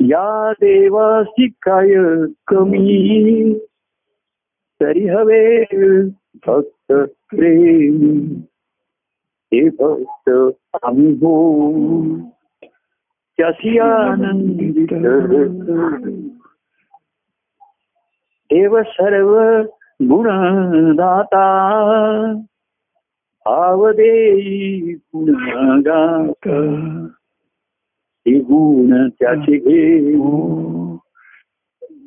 या देवाची काय कमी तरी हवे भक्त प्रेम हे भक्त आम्ही हो त्याची आनंदित देव सर्व गुणदाता भाव देई पुन्हा गाता हे गुण त्याचे घेऊ.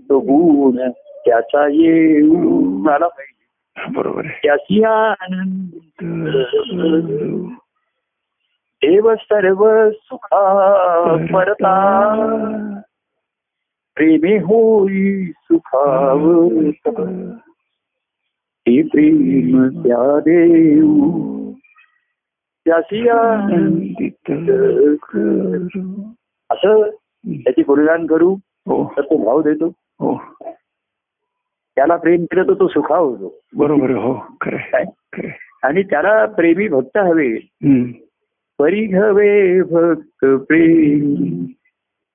तो गुण त्याचा येऊ. मला पाहिजे बरोबर त्याची आनंद. देव सर्व सुखा परता प्रेमे होई सुखावता. हे प्रेम त्या देऊ. आनंदित. असं त्याची गुणगान करू हो. तर तो भाव देतो. हो. त्याला प्रेम केलं तर तो सुखावतो बरोबर आहे. हो खरं आणि त्याला प्रेमी भक्त हवे. परी हवे भक्त प्रेम.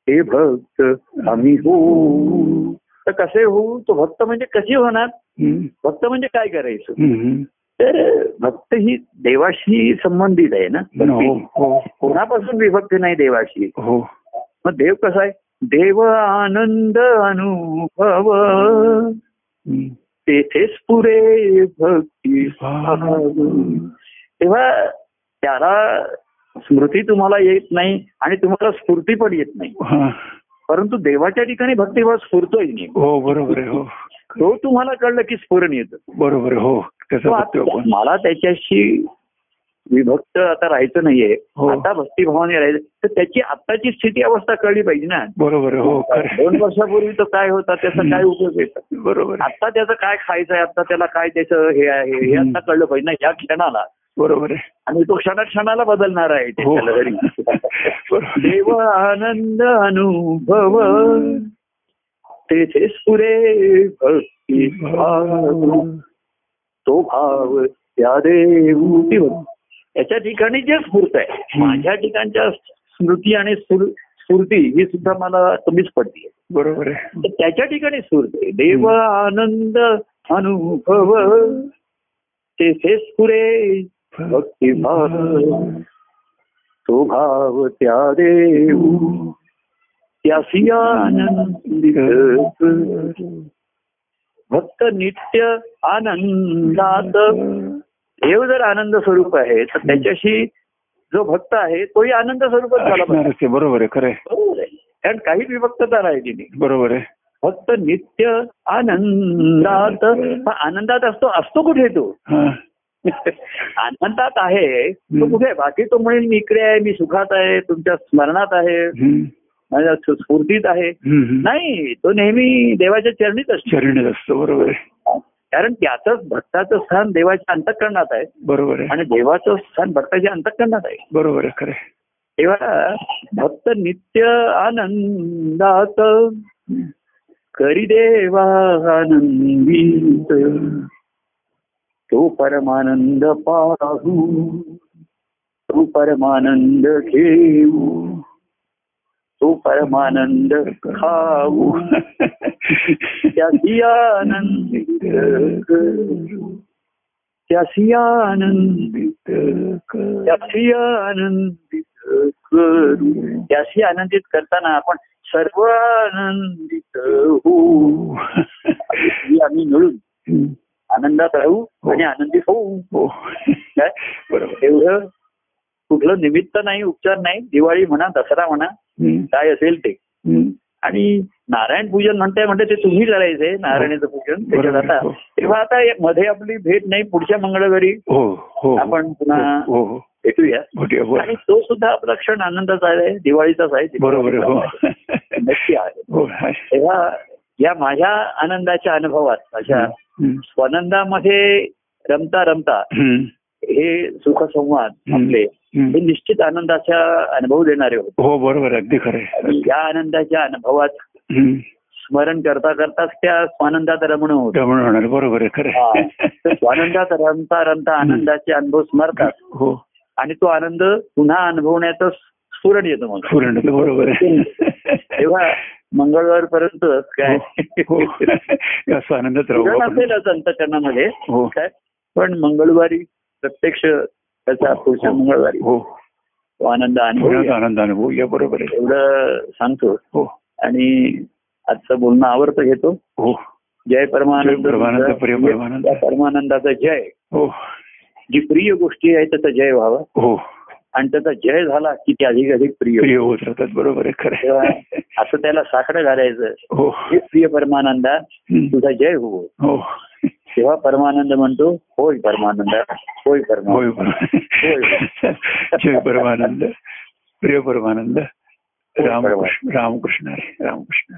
हे भक्त आम्ही हो तर कसे होऊ? तो भक्त म्हणजे कशी होणार. भक्त म्हणजे काय करायचं. तर भक्त ही देवाशी संबंधित आहे ना? हो हो. कोणापासून विभक्त नाही देवाशी? हो. मग देव कसा आहे? देव आनंद अनुभव. तेथेच पुरे भक्ती. तेव्हा त्याला स्मृती तुम्हाला येत नाही आणि तुम्हाला स्फूर्ती पण येत नाही. परंतु देवाच्या ठिकाणी भक्तिभाव स्फुरतोय नाही हो बरोबर आहे हो. तो तुम्हाला कळलं की स्फुरण येतं. बरोबर हो. आपण? मला त्याच्याशी विभक्त आता राहायचं नाहीये. हो. आता भक्तिभावाने राहायचं. तर त्याची आत्ताची स्थिती अवस्था कळली पाहिजे ना. बरोबर हो दोन वर्षापूर्वी तो काय होता त्याचा काय उपयोग येतो? बरोबर. आता त्याचं काय खायचं आहे आता त्याला काय त्याचं हे आहे हे. आता कळलं पाहिजे ना या क्षणाला. बरोबर. आहे आणि तो क्षणा क्षणाला बदलणार आहे हो. देव आनंद अनुभव. तेथेच पुरे भक्ती भाव. तो भाव त्या देऊ. भक्ती. याच्या ठिकाणी जे स्फूर्त आहे माझ्या ठिकाणच्या स्मृती आणि स्फूर- स्फूर्ती ही सुद्धा मला कमीच पडते बरोबर आहे. त्याच्या ठिकाणी स्फूर्त आहे. देव आनंद अनुभव. तेथेच पुरे भक्ती भाव तो भाव त्या देऊ. त्यासी करू. भक्त नित्य आनंदात देव जर आनंद स्वरूप आहे तर त्याच्याशी जो भक्त आहे तोही आनंद स्वरूपच झाला पाहिजे. बरोबर आहे खरं आहे. बरोबर आहे कारण काही विभक्तता राहिली नाही बरोबर आहे फक्त नित्य आनंदात आनंदात असतो असतो कुठे तो हा आनंदात आहे तो. कुठे? बाकी तो म्हणेल मी इकडे आहे मी सुखात आहे तुमच्या स्मरणात आहे स्फूर्तीत आहे. नाही तो नेहमी देवाच्या चरणीत असतो. चरणीत असतो बरोबर आहे. कारण त्याचं भक्ताचं स्थान देवाच्या अंतकरणात आहे. बरोबर आहे. आणि देवाचं स्थान भक्ताच्या अंतकरणात आहे. बरोबर आहे खरं. तेव्हा भक्त नित्य आनंदात करी देवा आनंदीत. तो परमानंद पाहू तो परमानंद घेऊ. तो परमानंद खाऊ. त्याची आनंदित करू. त्याची आनंदित त्याची आनंदित करू. त्याशी आनंदित करताना आपण सर्व आनंदित होऊ. ही आम्ही मिळून आनंदात राहू आणि आनंदित होऊ. हो. काय? बरोबर. एवढं कुठलं निमित्त नाही उपचार नाही. दिवाळी म्हणा दसरा म्हणा. काय असेल ते. आणि नारायण पूजन म्हणताय म्हणते ते तुम्ही करायचंय नारायणाचं पूजन त्याच्यात बरोबर. आता हो. तेव्हा आता मध्ये आपली भेट नाही पुढच्या मंगळवारी हो हो आपण पुन्हा हो हो भेटूया. आणि तो सुद्धा आपला क्षण आनंदाचा आहे दिवाळीचाच आहे बरोबर हो नक्की आहे हो. तेव्हा या माझ्या आनंदाच्या अनुभवात माझ्या हम्म. स्वनंदामध्ये रमता रमता. हे सुखसंवाद. आपले. हे निश्चित आनंदाचा अनुभव देणारे होते. हो बरोबर अगदी खरं या आनंदाच्या अनुभवात. स्मरण करता करताच त्या स्वानंदात रमणं होतं. रमण होणार बरोबर आहे खरं हा. स्वानंदात रमता रमता आनंदाचे अनुभव स्मरतात. हो. आणि तो आनंद पुन्हा अनुभवण्याचं स्फुरण येतं मग. पूर्ण बरोबर तेव्हा मंगळवार पर्यंत काय? हो. असं आनंदात राहू स्फुरण आपण. असेलच अंतकरणामध्ये. हो. काय? पण मंगळवारी प्रत्यक्ष त्याचा हो, हो. पुढच्या मंगळवारी. हो. तो आनंद आणि हो, आनंद अनुभव या बरोबर एवढं सांगतो. हो. आणि आजचं बोलणं आवडतं घेतो. हो. जय परमानंद परमानंद परमानंदाचा जय. हो. जी प्रिय गोष्टी आहे त्याचा जय व्हावा. हो. आणि त्याचा जय झाला की ते अधिक अधिक प्रिय प्रिय होत राहतात बरोबर खरं असं त्याला साकडं घालायचं. हो. हे प्रिय परमानंदा तुझा जय हो. तेव्हा परमानंद म्हणतो होय परमानंद होय परमानंद जय परमानंद. प्रिय परमानंद रामकृष्ण रामकृष्ण रामकृष्ण.